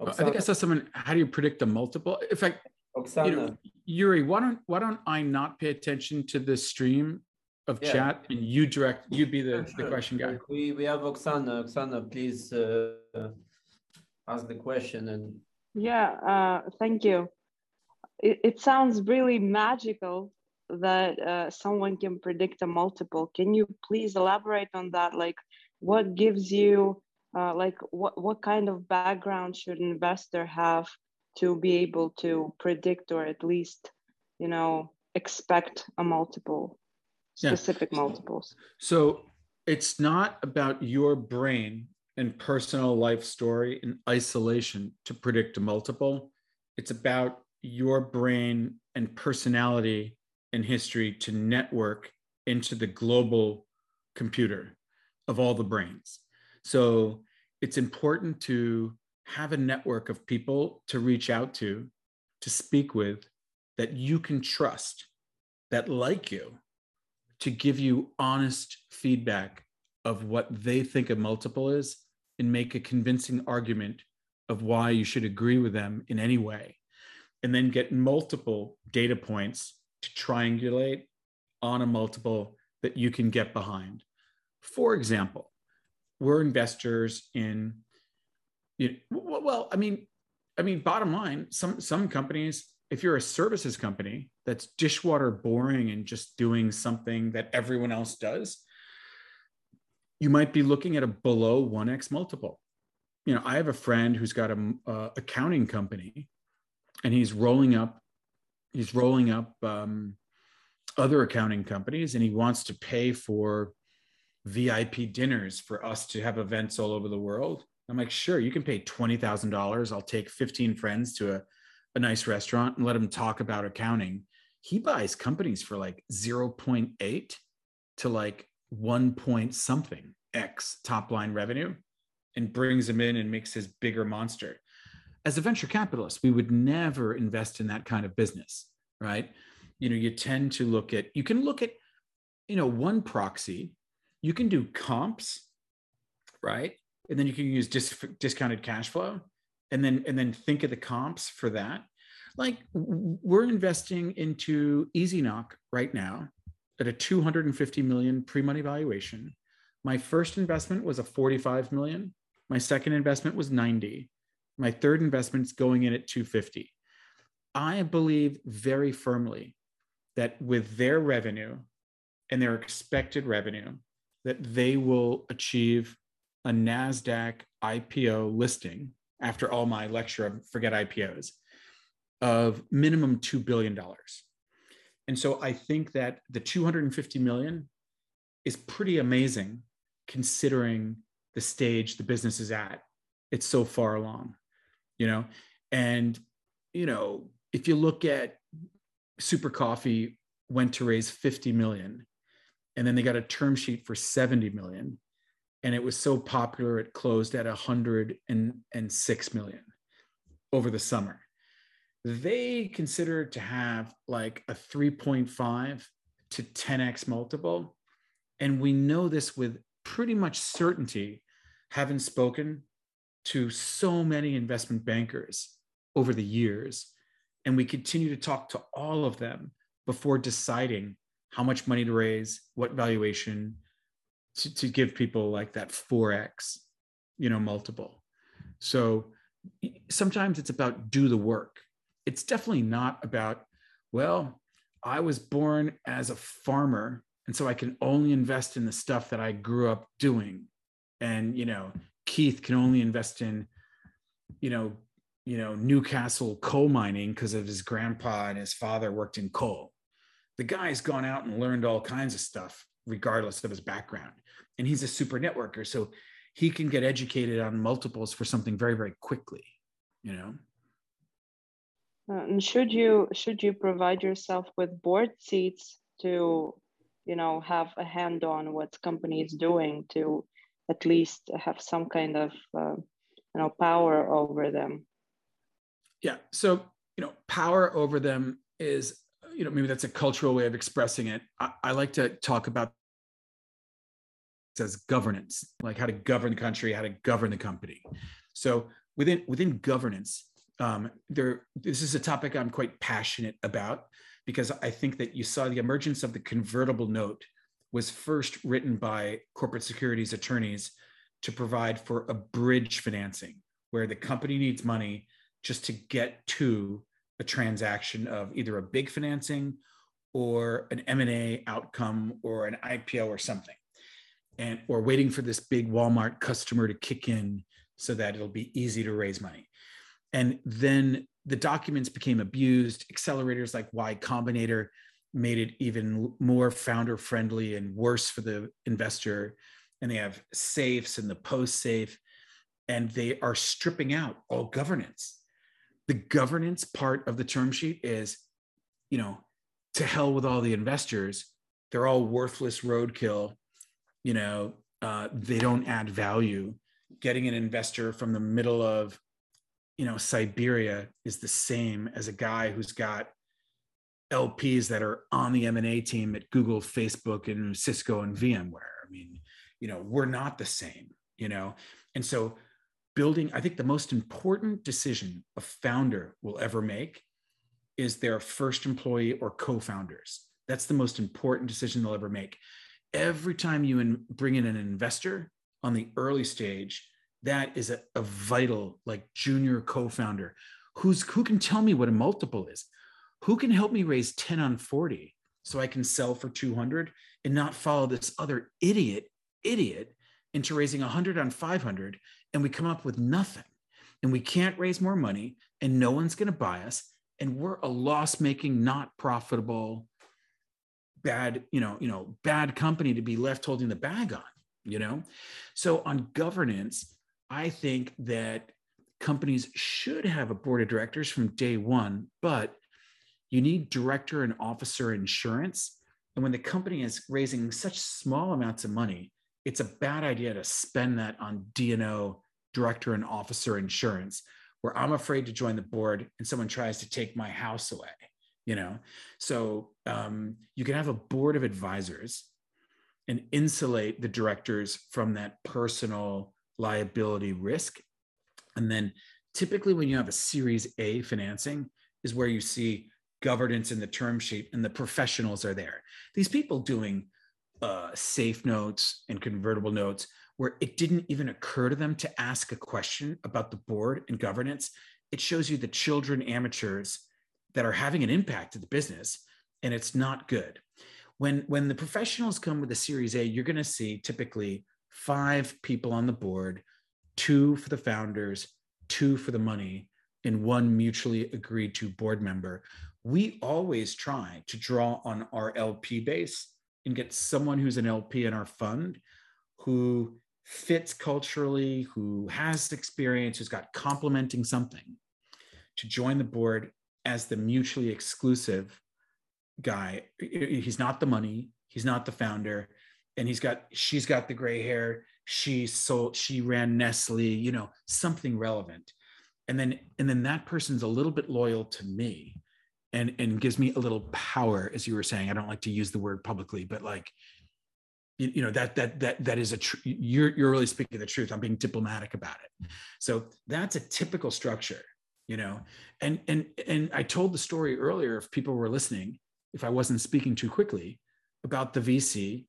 Oksana? I think I saw someone. How do you predict the multiple? In fact, Oksana. You know, Yuri, why don't why don't I not pay attention to the stream of yeah. chat and you direct you be the, sure, the question guy. We we have Oksana. Oksana, please uh, ask the question and. Yeah, uh, thank you. It, it sounds really magical that uh, someone can predict a multiple. Can you please elaborate on that? Like, what gives you uh, like what, what kind of background should an investor have to be able to predict or at least you know expect a multiple specific yeah. multiples so it's not about your brain and personal life story in isolation to predict a multiple it's about your brain and personality and history to network into the global computer of all the brains. So it's important to have a network of people to reach out to, to speak with, that you can trust, that like you, to give you honest feedback of what they think a multiple is and make a convincing argument of why you should agree with them in any way. And then get multiple data points to triangulate on a multiple that you can get behind. For example, we're investors in, you know, well, I mean, I mean, bottom line, some some companies if you're a services company that's dishwater boring and just doing something that everyone else does, you might be looking at a below 1x multiple. You know, I have a friend who's got a uh, accounting company and he's rolling up he's rolling up um, other accounting companies and he wants to pay for VIP dinners for us to have events all over the world. I'm like, sure, you can pay $20,000. I'll take 15 friends to a, a nice restaurant and let them talk about accounting. He buys companies for like 0.8 to like 1 point something X top line revenue and brings them in and makes his bigger monster. As a venture capitalist, we would never invest in that kind of business, right? You know, you tend to look at, you can look at, you know, one proxy you can do comps, right? And then you can use dis- discounted cash flow, and then and then think of the comps for that. Like we're investing into EasyKnock right now at a 250 million pre-money valuation. My first investment was a 45 million. My second investment was 90. My third investment's going in at 250. I believe very firmly that with their revenue and their expected revenue, that they will achieve a NASDAQ IPO listing after all my lecture of forget IPOs of minimum $2 billion. And so I think that the 250 million is pretty amazing considering the stage the business is at. It's so far along, you know? And, you know, if you look at Super Coffee went to raise 50 million and then they got a term sheet for 70 million and it was so popular it closed at 106 million over the summer they consider to have like a 3.5 to 10x multiple and we know this with pretty much certainty having spoken to so many investment bankers over the years and we continue to talk to all of them before deciding how much money to raise, what valuation to, to give people like that 4x, you know, multiple. So sometimes it's about do the work. It's definitely not about, well, I was born as a farmer and so I can only invest in the stuff that I grew up doing. And, you know, Keith can only invest in, you know, you know, Newcastle coal mining because of his grandpa and his father worked in coal. The guy's gone out and learned all kinds of stuff regardless of his background and he's a super networker so he can get educated on multiples for something very very quickly you know? Uh, and should you should you provide yourself with board seats to you know have a hand on what company is doing to at least have some kind of uh, you know power over them. Yeah. So you know power over them is you know maybe that's a cultural way of expressing it. I, I like to talk about as governance like how to govern the country how to govern the company. So within within governance um, there this is a topic i'm quite passionate about because i think that you saw the emergence of the convertible note was first written by corporate securities attorneys to provide for a bridge financing where the company needs money just to get to a transaction of either a big financing or an M&A outcome or an IPO or something. And or waiting for this big Walmart customer to kick in so that it'll be easy to raise money. And then the documents became abused. Accelerators like Y Combinator made it even more founder friendly and worse for the investor. And they have safes and the post safe, and they are stripping out all governance the governance part of the term sheet is, you know, to hell with all the investors. They're all worthless roadkill. You know, uh, they don't add value. Getting an investor from the middle of, you know, Siberia is the same as a guy who's got LPs that are on the M&A team at Google, Facebook, and Cisco and VMware. I mean, you know, we're not the same, you know. And so building, I think the most important decision a founder will ever make is their first employee or co founders. That's the most important decision they'll ever make. Every time you in, bring in an investor on the early stage, that is a, a vital, like junior co founder who's who can tell me what a multiple is. Who can help me raise 10 on 40 so I can sell for 200 and not follow this other idiot, idiot into raising 100 on 500 and we come up with nothing. And we can't raise more money and no one's going to buy us. And we're a loss making not profitable bad you know you know bad company to be left holding the bag on you know? So on governance i think that companies should have a board of directors from day one but you need director and officer insurance. And when the company is raising such small amounts of money it's a bad idea to spend that on D&O director and officer insurance where i'm afraid to join the board and someone tries to take my house away you know? So um, you can have a board of advisors and insulate the directors from that personal liability risk. And then typically when you have a series a financing is where you see governance in the term sheet and the professionals are there. These people doing uh, safe notes and convertible notes where it didn't even occur to them to ask a question about the board and governance it shows you the children amateurs that are having an impact to the business and it's not good. When when the professionals come with a series a you're going to see typically five people on the board two for the founders two for the money and one mutually agreed to board member we always try to draw on our lp base and get someone who's an lp in our fund who fits culturally who has experience who's got complementing something to join the board as the mutually exclusive guy. He's not the money, he's not the founder, and he's got she's got the gray hair. She sold, she ran Nestle, you know, something relevant. And then and then that person's a little bit loyal to me and and gives me a little power, as you were saying. I don't like to use the word publicly, but like you, you know that that that that is a tr- you're you're really speaking the truth. I'm being diplomatic about it. So that's a typical structure you know? And and and i told the story earlier if people were listening if i wasn't speaking too quickly about the vc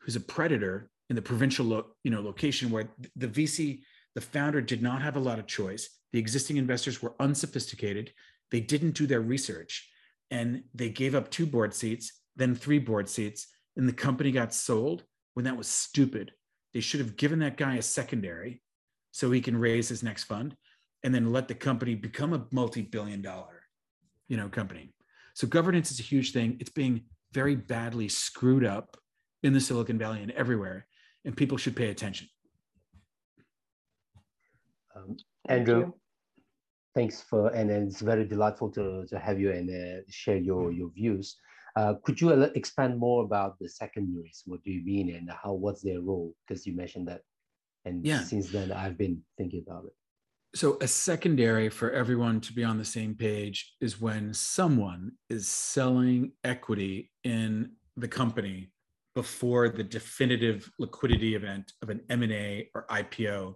who's a predator in the provincial lo, you know location where the vc the founder did not have a lot of choice. The existing investors were unsophisticated. They didn't do their research and they gave up two board seats then three board seats and the company got sold when that was stupid. They should have given that guy a secondary so he can raise his next fund and then let the company become a multi-billion dollar you know company. So governance is a huge thing. It's being very badly screwed up in the silicon valley and everywhere and people should pay attention. Um, andrew thanks for and, and it's very delightful to, to have you and uh, share your your views. Uh, could you expand more about the secondaries what do you mean and how what's their role? Because you mentioned that and yeah. since then i've been thinking about it. So a secondary for everyone to be on the same page is when someone is selling equity in the company before the definitive liquidity event of an M&A or IPO,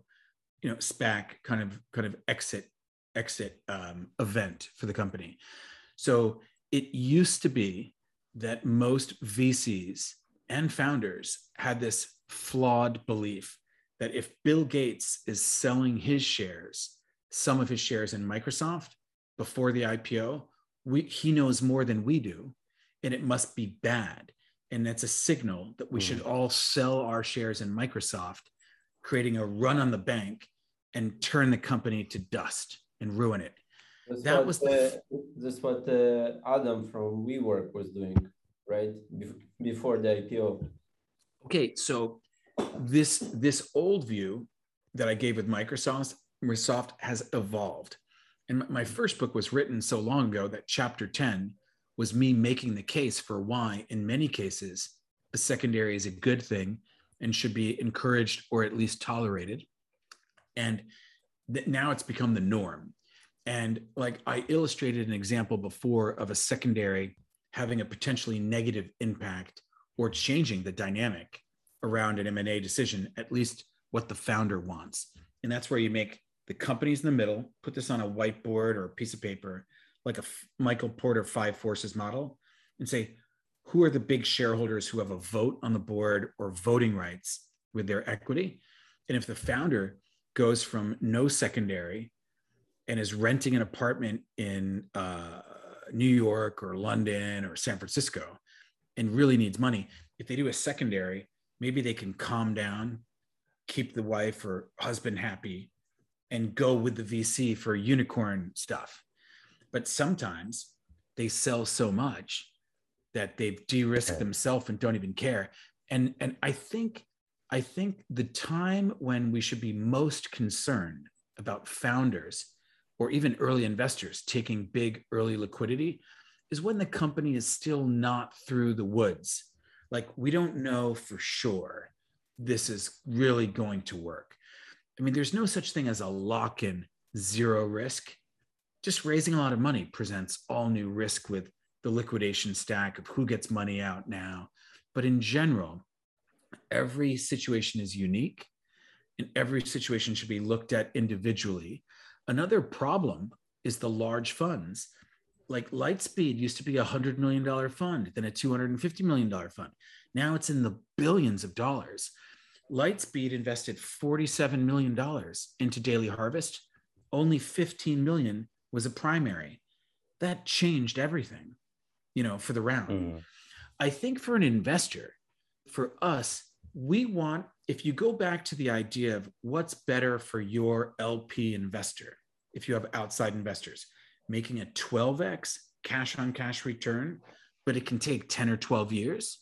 you know, SPAC kind of kind of exit exit um, event for the company. So it used to be that most VCs and founders had this flawed belief that if Bill Gates is selling his shares, some of his shares in Microsoft before the IPO, we, he knows more than we do, and it must be bad. And that's a signal that we mm. should all sell our shares in Microsoft, creating a run on the bank and turn the company to dust and ruin it. That's that was the, that's what uh, Adam from WeWork was doing, right? Before the IPO. Okay, so this this old view that I gave with Microsoft, Microsoft has evolved. And my first book was written so long ago that chapter 10 was me making the case for why, in many cases, a secondary is a good thing and should be encouraged or at least tolerated. And that now it's become the norm. And like I illustrated an example before of a secondary having a potentially negative impact or changing the dynamic around an M&A decision, at least what the founder wants. And that's where you make the companies in the middle, put this on a whiteboard or a piece of paper, like a Michael Porter five forces model, and say, who are the big shareholders who have a vote on the board or voting rights with their equity? And if the founder goes from no secondary and is renting an apartment in uh, New York or London or San Francisco and really needs money, if they do a secondary, maybe they can calm down, keep the wife or husband happy, and go with the VC for unicorn stuff. But sometimes they sell so much that they've de-risked themselves and don't even care. And and I think I think the time when we should be most concerned about founders or even early investors taking big early liquidity is when the company is still not through the woods. Like we don't know for sure this is really going to work. I mean, there's no such thing as a lock in zero risk. Just raising a lot of money presents all new risk with the liquidation stack of who gets money out now. But in general, every situation is unique and every situation should be looked at individually. Another problem is the large funds. Like Lightspeed used to be a $100 million fund, then a $250 million fund. Now it's in the billions of dollars. Lightspeed invested $47 million into Daily Harvest. Only 15 million was a primary. That changed everything, you know, for the round. Mm. I think for an investor, for us, we want, if you go back to the idea of what's better for your LP investor, if you have outside investors, making a 12x cash on cash return, but it can take 10 or 12 years,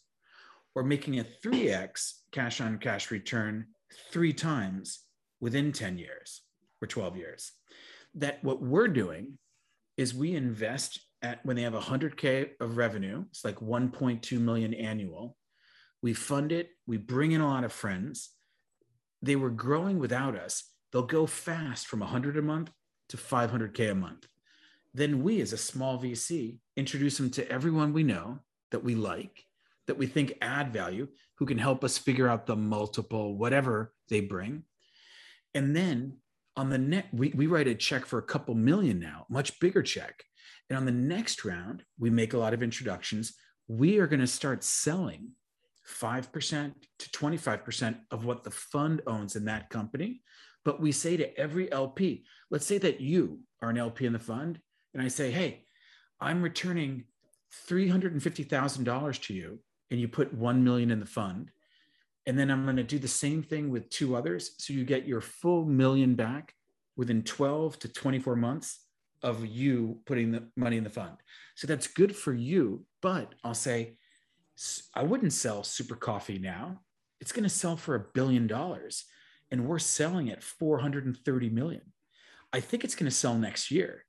or making a 3x cash on cash return three times within 10 years or 12 years. That what we're doing is we invest at when they have 100K of revenue, it's like 1.2 million annual. We fund it, we bring in a lot of friends. They were growing without us. They'll go fast from 100 a month to 500K a month. Then we, as a small VC, introduce them to everyone we know that we like, that we think add value, who can help us figure out the multiple, whatever they bring. And then on the next, we, we write a check for a couple million now, much bigger check. And on the next round, we make a lot of introductions. We are going to start selling 5% to 25% of what the fund owns in that company. But we say to every LP, let's say that you are an LP in the fund, and I say, hey, I'm returning $350,000 to you, and you put 1 million in the fund. And then I'm going to do the same thing with two others. So you get your full million back within 12 to 24 months of you putting the money in the fund. So that's good for you. But I'll say, I wouldn't sell Super Coffee now. It's going to sell for a billion dollars and we're selling at 430 million. I think it's going to sell next year.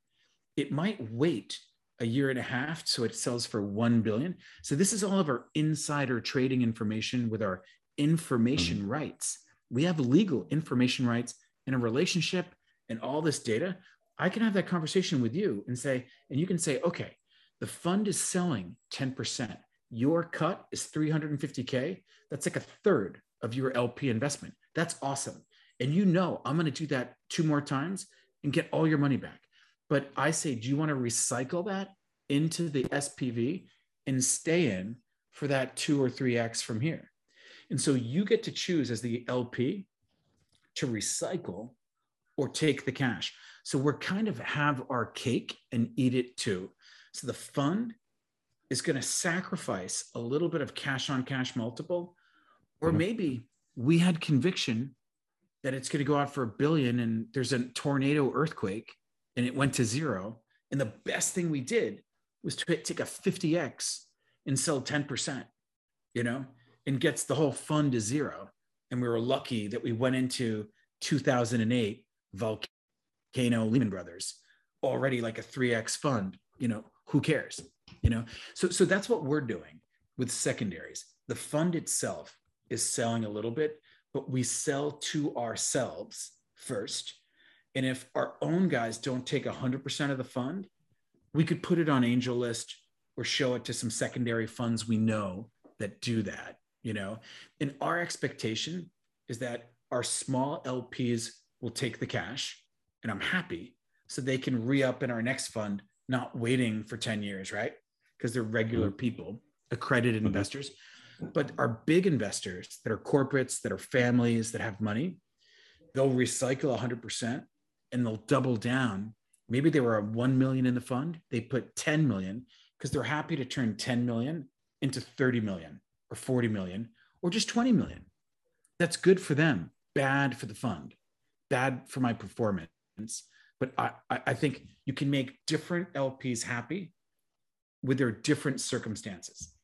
It might wait a year and a half so it sells for 1 billion. So this is all of our insider trading information with our information mm-hmm. rights. We have legal information rights in a relationship and all this data. I can have that conversation with you and say, and you can say, okay, the fund is selling 10% your cut is 350K, that's like a third of your LP investment. That's awesome. And you know, I'm going to do that two more times and get all your money back. But I say, do you want to recycle that into the SPV and stay in for that two or three X from here? And so you get to choose as the LP to recycle or take the cash. So we're kind of have our cake and eat it too. So the fund is going to sacrifice a little bit of cash on cash multiple or mm-hmm. maybe we had conviction that it's going to go out for a billion and there's a tornado earthquake and it went to zero. And the best thing we did was to take a 50x and sell 10% you know and gets the whole fund to zero. And we were lucky that we went into 2008 volcano lehman brothers already like a 3x fund you know who cares you know? So so that's what we're doing with secondaries. The fund itself is selling a little bit but we sell to ourselves first. And if our own guys don't take 100% of the fund we could put it on AngelList or show it to some secondary funds we know that do that you know? And our expectation is that our small lps will take the cash and i'm happy so they can re-up in our next fund not waiting for 10 years right because they're regular mm-hmm. people, accredited mm-hmm. investors. But our big investors that are corporates, that are families, that have money, they'll recycle 100% and they'll double down maybe they were a 1 million in the fund they put 10 million because they're happy to turn 10 million into 30 million or 40 million or just 20 million that's good for them bad for the fund bad for my performance but i i think you can make different lps happy with their different circumstances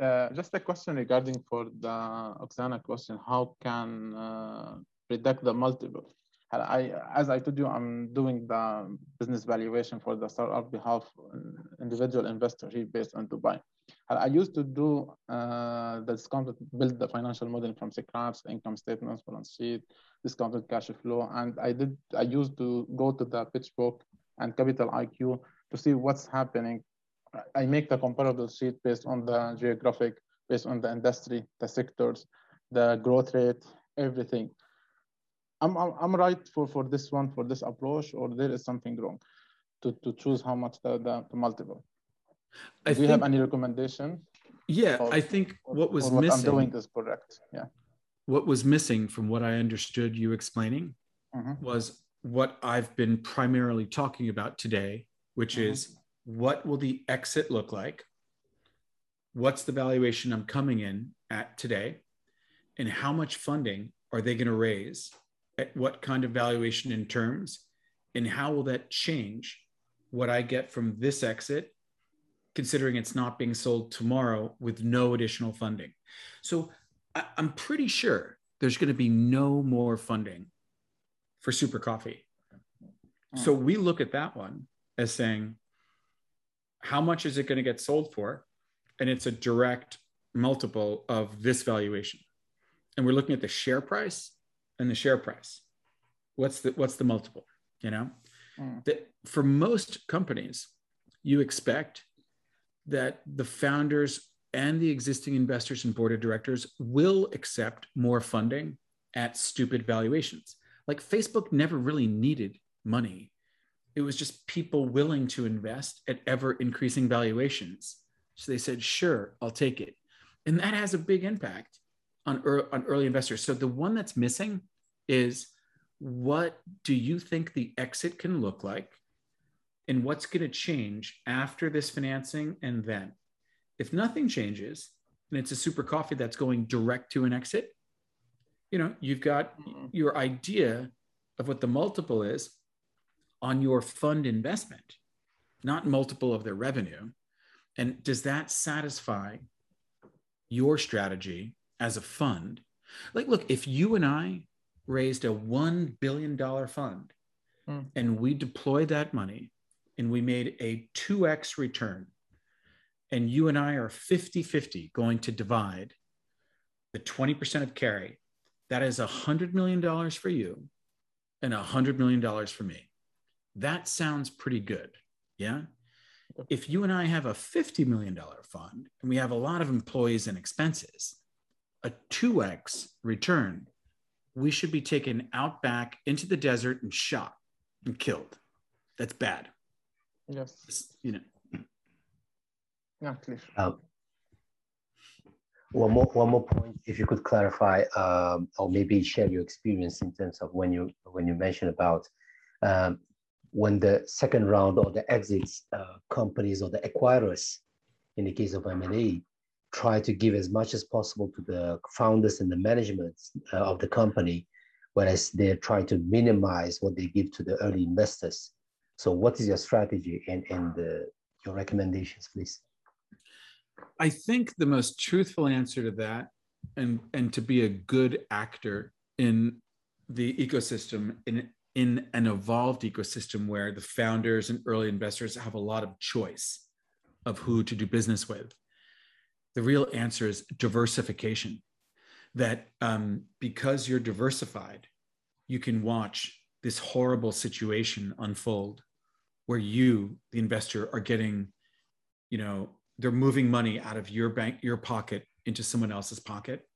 uh, just a question regarding for the Oksana question, how can uh, predict the multiple? I, as I told you, I'm doing the business valuation for the startup behalf individual investor here based on Dubai. I used to do uh, the discounted, build the financial model from scratch, income statements, balance sheet, discounted cash flow, and I did. I used to go to the PitchBook and Capital IQ to see what's happening. I make the comparable sheet based on the geographic, based on the industry, the sectors, the growth rate, everything. I'm, I'm, I'm right for, for this one, for this approach, or there is something wrong to, to choose how much the, the, the multiple? I Do think, you have any recommendation? Yeah, or, I think what was what missing. I'm doing is correct. Yeah. What was missing from what I understood you explaining mm-hmm. was what I've been primarily talking about today, which mm-hmm. is what will the exit look like? What's the valuation I'm coming in at today? And how much funding are they going to raise at what kind of valuation in terms and how will that change what I get from this exit, considering it's not being sold tomorrow with no additional funding. So I, am pretty sure there's going to be no more funding for Super Coffee. So we look at that one as saying, how much is it going to get sold for? And it's a direct multiple of this valuation. And we're looking at the share price and the share price what's the what's the multiple you know mm. that for most companies you expect that the founders and the existing investors and board of directors will accept more funding at stupid valuations like facebook never really needed money it was just people willing to invest at ever increasing valuations so they said sure i'll take it and that has a big impact on, on early investors. So the one that's missing is what do you think the exit can look like? And what's going to change after this financing and then? If nothing changes and it's a super coffee that's going direct to an exit, you know, you've got mm-hmm. your idea of what the multiple is on your fund investment, not multiple of their revenue. And does that satisfy your strategy as a fund. Like, look, if you and I raised a $1 billion fund mm. and we deployed that money and we made a 2x return, and you and I are 50 50 going to divide the 20% of carry, that is $100 million for you and $100 million for me. That sounds pretty good. Yeah. If you and I have a $50 million fund and we have a lot of employees and expenses, a 2x return, we should be taken out back into the desert and shot and killed. That's bad. Yes. It's, you know. Yeah, clear. Um, one more, one more point, if you could clarify, um, or maybe share your experience in terms of when you when you mentioned about um, when the second round or the exits uh, companies or the acquirers, in the case of M&A, try to give as much as possible to the founders and the management uh, of the company, whereas they're trying to minimize what they give to the early investors. So, what is your strategy and, and uh, your recommendations, please? I think the most truthful answer to that, and, and to be a good actor in the ecosystem, in, in an evolved ecosystem where the founders and early investors have a lot of choice of who to do business with the real answer is diversification. That um, because you're diversified, you can watch this horrible situation unfold where you, the investor, are getting, you know, they're moving money out of your bank, your pocket into someone else's pocket.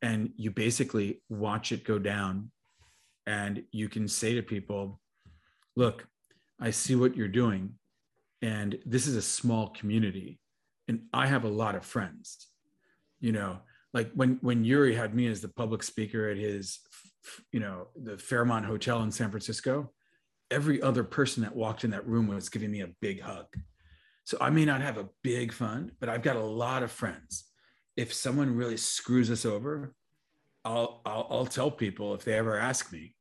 And you basically watch it go down. And you can say to people, look, I see what you're doing. And this is a small community and I have a lot of friends, you know, like when when Yuri had me as the public speaker at his you know, the Fairmont Hotel in San Francisco, every other person that walked in that room was giving me a big hug. So I may not have a big fund, but I've got a lot of friends. If someone really screws us over, I'll, I'll, I'll tell people if they ever ask me,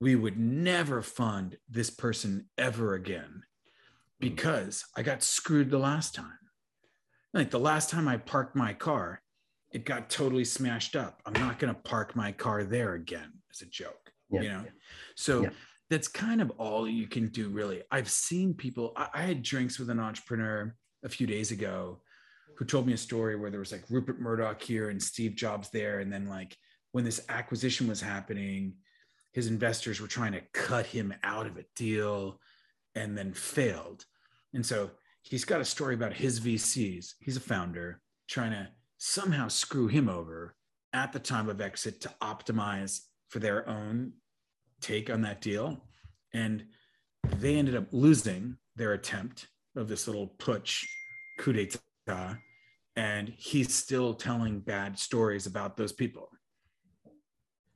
we would never fund this person ever again hmm. because I got screwed the last time. Like the last time I parked my car, it got totally smashed up. I'm not going to park my car there again as a joke, yeah. you know? So yeah. That's kind of all you can do, really. I've seen people, I, I had drinks with an entrepreneur a few days ago who told me a story where there was like Rupert Murdoch here and Steve Jobs there. And then, like, when this acquisition was happening, his investors were trying to cut him out of a deal and then failed. And so he's got a story about his VCs. He's a founder trying to somehow screw him over at the time of exit to optimize for their own take on that deal. And they ended up losing their attempt of this little putsch coup d'etat. And he's still telling bad stories about those people.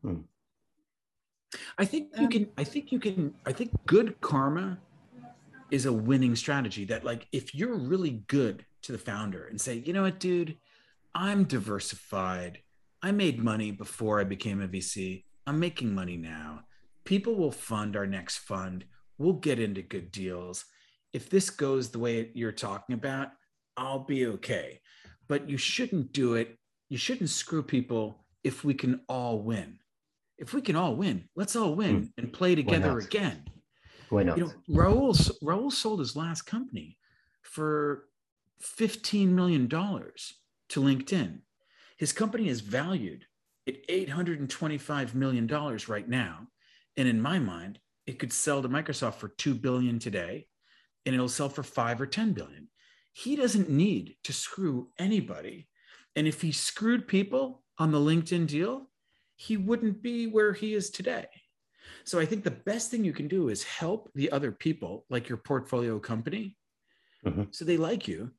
Hmm. I think you can, I think you can, I think good karma is a winning strategy that like if you're really good to the founder and say you know what dude i'm diversified i made money before i became a vc i'm making money now people will fund our next fund. We'll get into good deals. If this goes the way you're talking about i'll be okay. But you shouldn't do it. You shouldn't screw people if we can all win. If we can all win let's all win mm. and play together again. Why not? You know, Rahul Rahul sold his last company for fifteen million dollars to LinkedIn. His company is valued at eight hundred and twenty-five million dollars right now, and in my mind, it could sell to Microsoft for two billion today, and it'll sell for five or ten billion. He doesn't need to screw anybody, and if he screwed people on the LinkedIn deal, he wouldn't be where he is today. So I think the best thing you can do is help the other people, like your portfolio company, mm-hmm. so they like you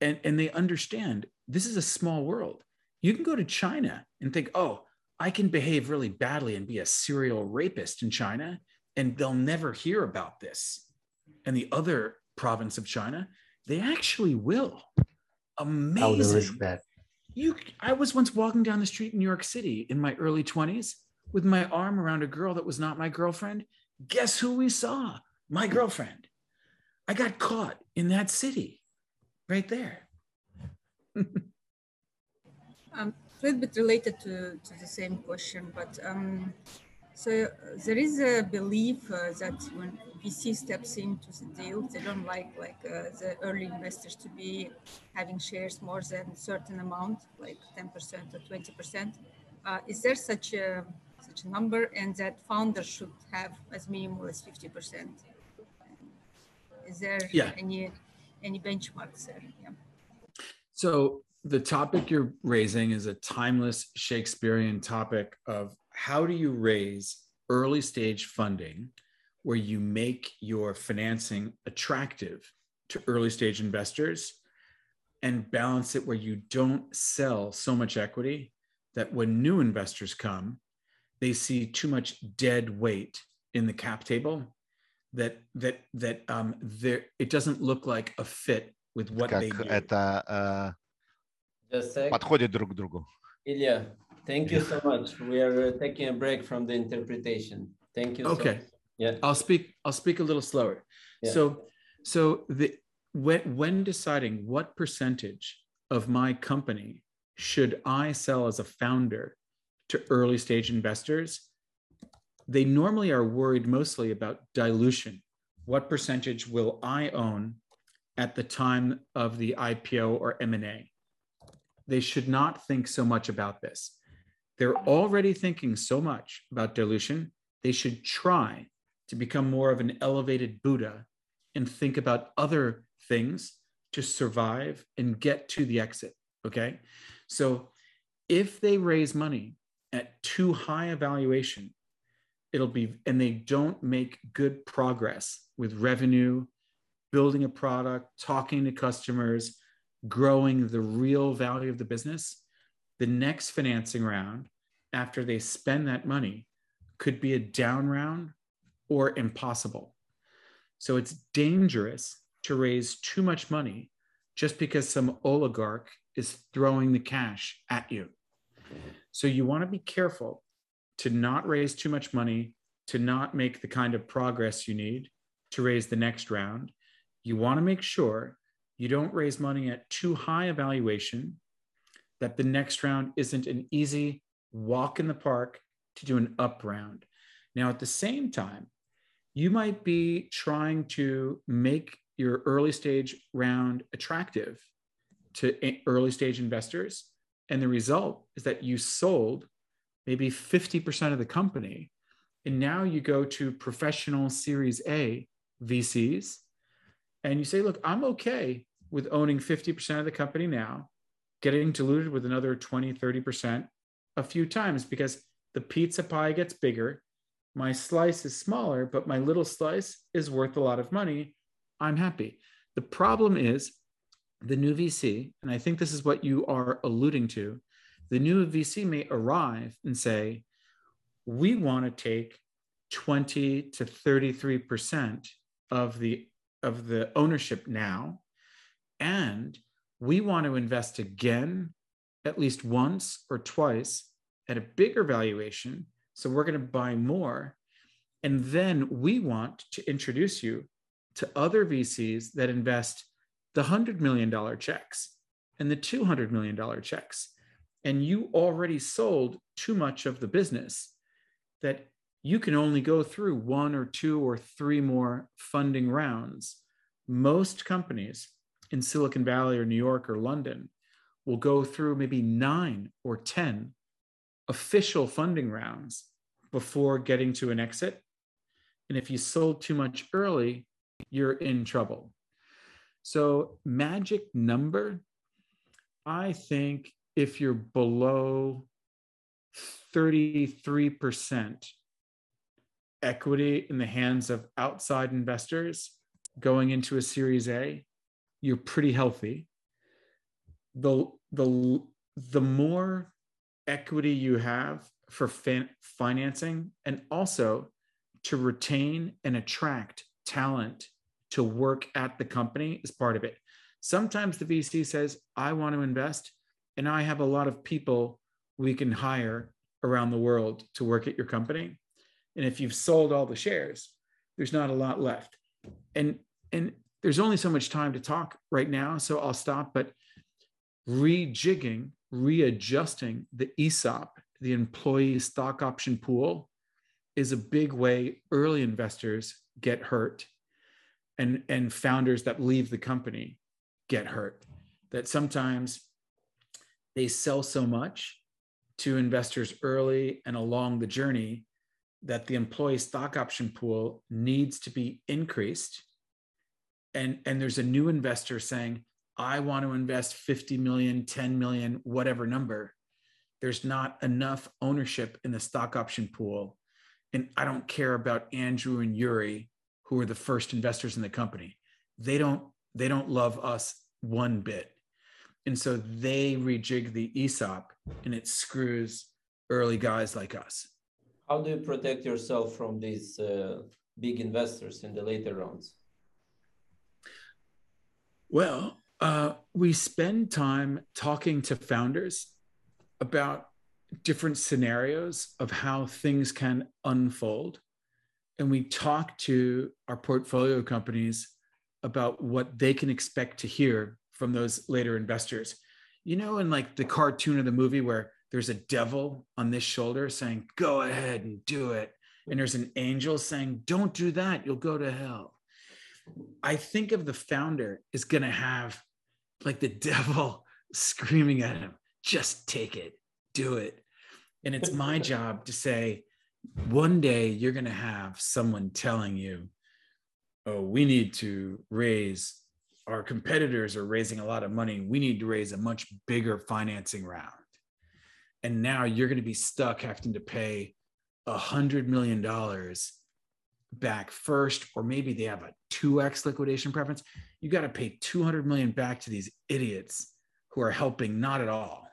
and, and they understand this is a small world. You can go to China and think, oh, I can behave really badly and be a serial rapist in China, and they'll never hear about this. And the other province of China, they actually will. Amazing. that. You, I was once walking down the street in New York City in my early 20s with my arm around a girl that was not my girlfriend. Guess who we saw? My girlfriend. I got caught in that city right there. um, a little bit related to, to the same question, but um, so there is a belief uh, that when VC steps into the deal, they don't like like uh, the early investors to be having shares more than a certain amount, like 10% or 20%. Uh, is there such a such a number and that founders should have as minimum as 50%. Is there yeah. any any benchmarks there? Yeah. So the topic you're raising is a timeless Shakespearean topic of how do you raise early stage funding where you make your financing attractive to early stage investors and balance it where you don't sell so much equity that when new investors come they see too much dead weight in the cap table that that that um there it doesn't look like a fit with what they do. Это uh, подходит друг к другу. Ilya, thank you so much. We are uh, taking a break from the interpretation. Thank you. Okay. So yeah. I'll speak. I'll speak a little slower. Yeah. So, so the when when deciding what percentage of my company should I sell as a founder to early stage investors, they normally are worried mostly about dilution. What percentage will I own at the time of the IPO or M&A? They should not think so much about this. They're already thinking so much about dilution. They should try to become more of an elevated Buddha and think about other things to survive and get to the exit. Okay. So if they raise money at too high a valuation, it'll be, and they don't make good progress with revenue, building a product, talking to customers, growing the real value of the business, the next financing round after they spend that money could be a down round or impossible. So it's dangerous to raise too much money just because some oligarch is throwing the cash at you. So you want to be careful to not raise too much money, to not make the kind of progress you need to raise the next round. You want to make sure you don't raise money at too high a valuation, that the next round isn't an easy walk in the park to do an up round. Now, at the same time, you might be trying to make your early stage round attractive to early stage investors. And the result is that you sold maybe 50% of the company. And now you go to professional Series A VCs and you say, look, I'm okay with owning 50% of the company now, getting diluted with another 20, 30% a few times because the pizza pie gets bigger. My slice is smaller, but my little slice is worth a lot of money. I'm happy. The problem is the new VC, and I think this is what you are alluding to, the new VC may arrive and say, we want to take 20 to 33% of the of the ownership now and we want to invest again at least once or twice at a bigger valuation. So we're going to buy more. And then we want to introduce you to other VCs that invest the $100 million checks and the $200 million checks. And you already sold too much of the business that you can only go through one or two or three more funding rounds. Most companies in Silicon Valley or New York or London will go through maybe nine or 10 official funding rounds before getting to an exit. And if you sold too much early, you're in trouble. So, magic number, I think if you're below 33% equity in the hands of outside investors going into a series A, you're pretty healthy. The, the, the more equity you have for fin- financing and also to retain and attract talent to work at the company is part of it. Sometimes the VC says, I want to invest and I have a lot of people we can hire around the world to work at your company. And if you've sold all the shares, there's not a lot left. And and there's only so much time to talk right now, so I'll stop. But rejigging, readjusting the ESOP, the employee stock option pool, is a big way early investors get hurt and, and founders that leave the company get hurt. That sometimes they sell so much to investors early and along the journey that the employee stock option pool needs to be increased and and there's a new investor saying i want to invest 50 million 10 million whatever number there's not enough ownership in the stock option pool and i don't care about andrew and yuri who are the first investors in the company they don't they don't love us one bit and so they rejig the ESOP and it screws early guys like us. How do you protect yourself from these uh, big investors in the later rounds? Well, uh, we spend time talking to founders about different scenarios of how things can unfold. And we talk to our portfolio companies about what they can expect to hear from those later investors. You know, in like the cartoon of the movie where there's a devil on this shoulder saying, go ahead and do it. And there's an angel saying, don't do that, you'll go to hell. I think of the founder is going to have like the devil screaming at him, just take it, do it. And it's my job to say, one day you're going to have someone telling you, oh, we need to raise our competitors are raising a lot of money. We need to raise a much bigger financing round. And now you're going to be stuck having to pay a hundred million dollars back first, or maybe they have a 2x liquidation preference. You got to pay 200 million back to these idiots who are helping not at all.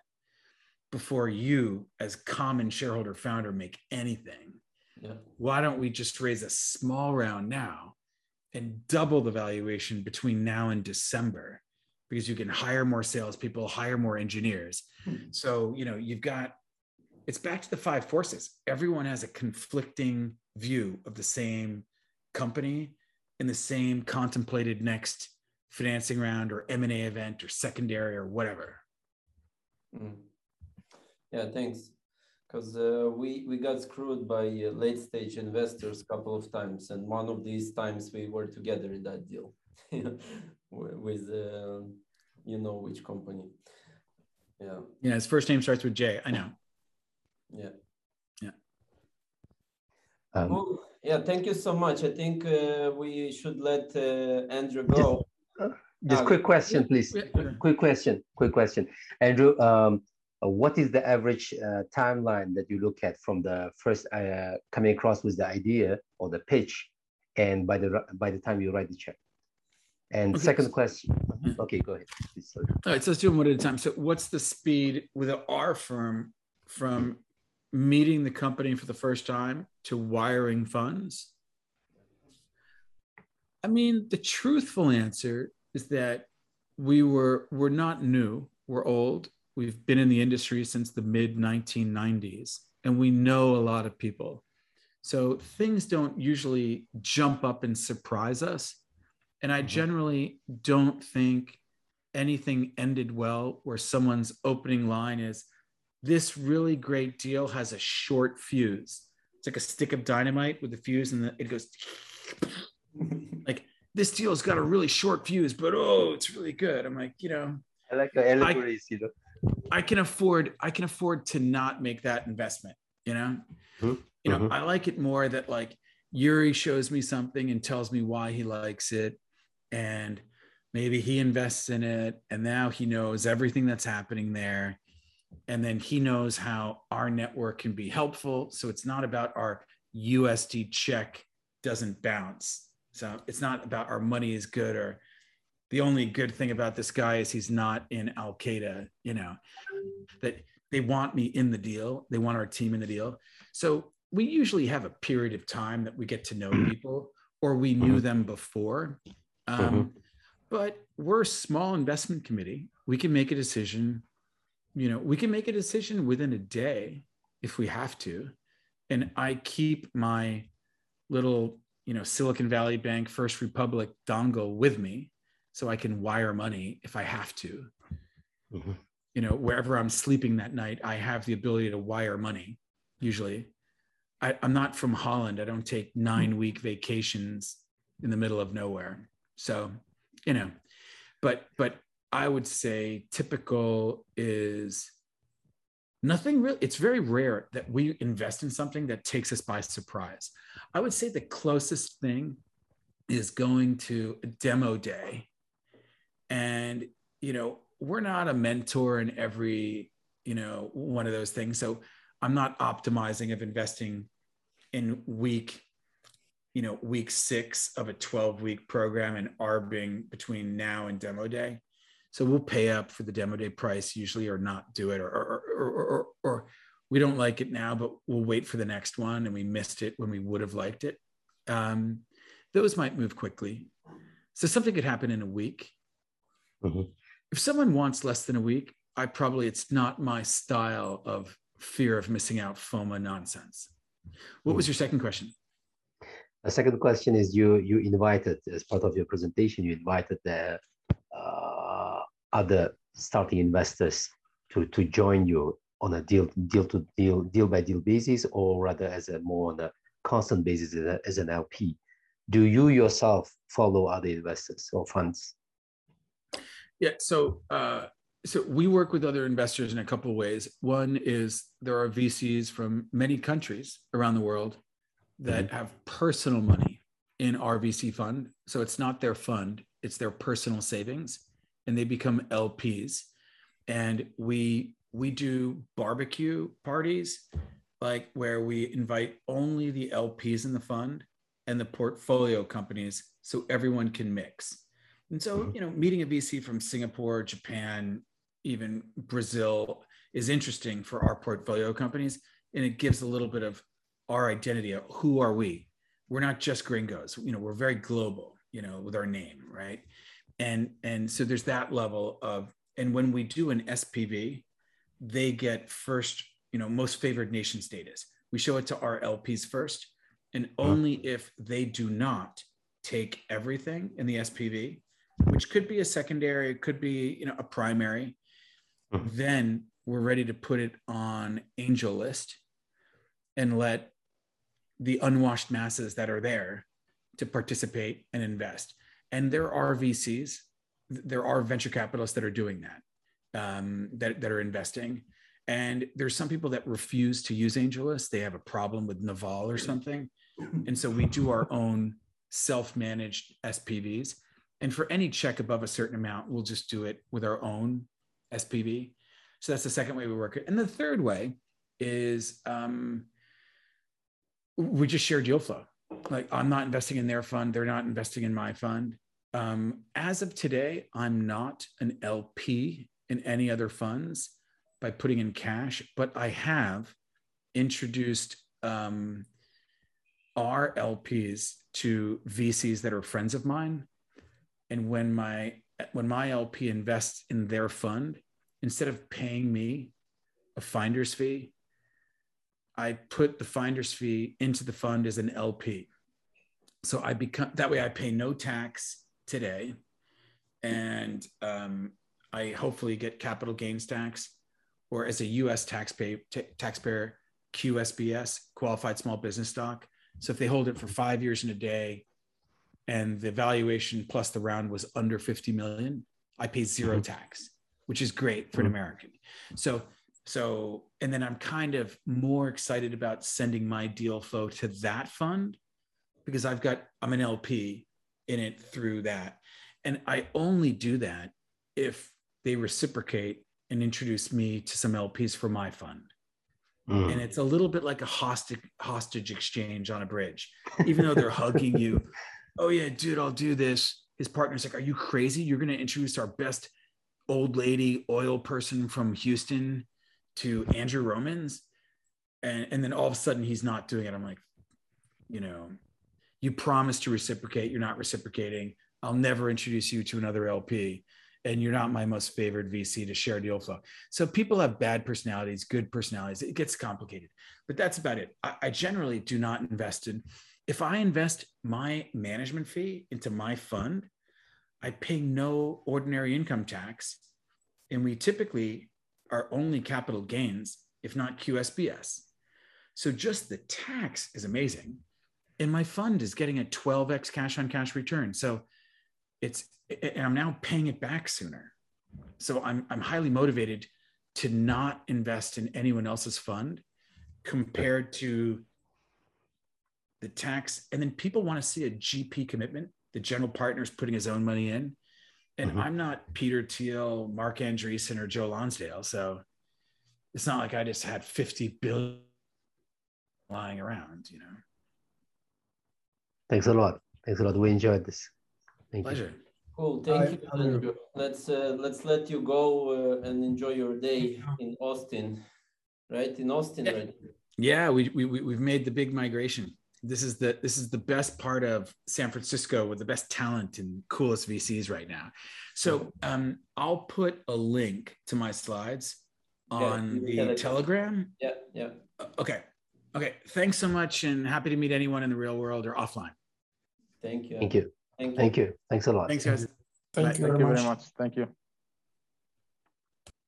before you as common shareholder founder make anything yeah. why don't we just raise a small round now and double the valuation between now and december because you can hire more salespeople hire more engineers hmm. so you know you've got it's back to the five forces everyone has a conflicting view of the same company in the same contemplated next financing round or M&A event or secondary or whatever. Mm. Yeah, thanks. Because uh, we we got screwed by uh, late stage investors a couple of times, and one of these times we were together in that deal with uh, you know which company. Yeah. Yeah, his first name starts with J. I know. Yeah. Yeah. Um, cool. Yeah, thank you so much. I think uh, we should let uh, Andrew go. Just, just quick question, please. Quick question. Quick question, Andrew. Um, uh, what is the average uh, timeline that you look at from the first uh, coming across with the idea or the pitch, and by the by the time you write the check? And okay. second question. Okay, go ahead. Please, All right, so let's do them one at a time. So, what's the speed with our firm from meeting the company for the first time to wiring funds? I mean, the truthful answer is that we were we're not new, we're old. We've been in the industry since the mid 1990s and we know a lot of people. So things don't usually jump up and surprise us. And I mm-hmm. generally don't think anything ended well where someone's opening line is, this really great deal has a short fuse. It's like a stick of dynamite with a fuse, and it goes like this deal's got a really short fuse, but oh, it's really good. I'm like, you know, I like the allegories, you know. I can afford, I can afford to not make that investment. You know, mm-hmm. you know, mm-hmm. I like it more that like Yuri shows me something and tells me why he likes it, and maybe he invests in it, and now he knows everything that's happening there and then he knows how our network can be helpful. So it's not about our usd check doesn't bounce. So it's not about our money is good or the only good thing about this guy is he's not in al qaeda you know that they want me in the deal. They want our team in the deal. So we usually have a period of time that we get to know people or we knew them before. Um, mm-hmm. but we're a small investment committee. We can make a decision you know we can make a decision within a day if we have to. And i keep my little you know silicon valley bank first republic dongle with me so i can wire money if i have to. Mm-hmm. you know wherever i'm sleeping that night i have the ability to wire money usually. I, i'm not from holland. I don't take nine week vacations in the middle of nowhere. So you know but but I would say typical is nothing really, it's very rare that we invest in something that takes us by surprise. I would say the closest thing is going to a demo day. And, you know, we're not a mentor in every, you know, one of those things. So I'm not optimizing of investing in week, you know, week six of a 12 week program and arbing between now and demo day. So we'll pay up for the demo day price usually, or not do it, or or or, or, or we don't like it now, but we'll wait for the next one, and we missed it when we would have liked it. Um, those might move quickly. So something could happen in a week. Mm-hmm. If someone wants less than a week, I probably it's not my style of fear of missing out FOMO nonsense. What was mm. your second question? The second question is you you invited as part of your presentation you invited the other starting investors to, to join you on a deal deal to deal deal by deal basis or rather as a more on a constant basis as, a, as an LP? Do you yourself follow other investors or funds? Yeah, so uh, so we work with other investors in a couple of ways. One is there are VCs from many countries around the world that mm-hmm. have personal money in our VC fund. So it's not their fund, it's their personal savings and they become LPs. And we we do barbecue parties like where we invite only the LPs in the fund and the portfolio companies so everyone can mix. And so, mm-hmm. you know, meeting a VC from Singapore, Japan, even Brazil is interesting for our portfolio companies and it gives a little bit of our identity of who are we we're not just gringos you know we're very global you know with our name right and and so there's that level of and when we do an spv they get first you know most favored nation status. We show it to our lps first and uh-huh. only if they do not take everything in the spv which could be a secondary it could be you know a primary uh-huh. then we're ready to put it on AngelList and let the unwashed masses that are there to participate and invest. And there are VCs, there are venture capitalists that are doing that, um, that, that are investing. And there's some people that refuse to use AngelList. They have a problem with Naval or something. And so we do our own self managed SPVs. And for any check above a certain amount, we'll just do it with our own SPV. So that's the second way we work it. And the third way is um, we just share deal flow. Like I'm not investing in their fund, they're not investing in my fund. Um, as of today, I'm not an LP in any other funds by putting in cash, but I have introduced um, our LPs to VCs that are friends of mine. And when my when my LP invests in their fund, instead of paying me a finder's fee, I put the finder's fee into the fund as an LP. So I become that way I pay no tax today. And um, I hopefully get capital gains tax or as a US taxpayer, t- taxpayer QSBS, qualified small business stock. So if they hold it for five years and a day and the valuation plus the round was under 50 million, I pay 0 mm-hmm. tax, which is great for mm-hmm. an American. So so, and then I'm kind of more excited about sending my deal flow to that fund because I've got, I'm an LP in it through that. And I only do that if they reciprocate and introduce me to some LPs for my fund. Mm. And it's a little bit like a hostage hostage exchange on a bridge, even though they're hugging you. Oh yeah, dude, I'll do this. His partner's like, "Are you crazy? You're going to introduce our best old lady oil person from Houston to Andrew Romans, and and then all of a sudden he's not doing it. I'm like, you know, you promise to reciprocate, you're not reciprocating. I'll never introduce you to another LP, and you're not my most favored VC to share deal flow. So people have bad personalities, good personalities. It gets complicated, but that's about it. I, I generally do not invest in. If I invest my management fee into my fund, I pay no ordinary income tax, and we typically are only capital gains, if not QSBS. So just the tax is amazing. And my fund is getting a 12x cash on cash return. So it's, and I'm now paying it back sooner. So I'm, I'm highly motivated to not invest in anyone else's fund compared to the tax. And then people want to see a GP commitment. The general partner is putting his own money in. And mm-hmm. I'm not Peter Thiel, Marc Andreessen, or Joe Lonsdale. So it's not like I just had 50 billion lying around, you know. Thanks a lot. Thanks a lot. We enjoyed this. Thank Pleasure. You. Cool. Thank I, you, Andrew. Let's uh, let's let you go uh, and enjoy your day in Austin, right? In Austin, yeah. right? Yeah, we, we we've made the big migration this is the this is the best part of San Francisco with the best talent and coolest VCs right now. So um, I'll put a link to my slides on yeah, the Telegram. Yeah, yeah. Okay, okay. Thanks so much, and happy to meet anyone in the real world or offline. Thank you. Thank you. Thank you. Thank you. Thanks a lot. Thanks, guys. Thank Bye. you, Thank you very much. Thank you.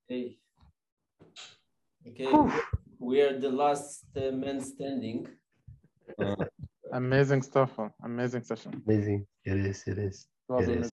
Hey. Okay, we are the last uh, man standing. Amazing stuff. Amazing session. Amazing. It is. It is. It is.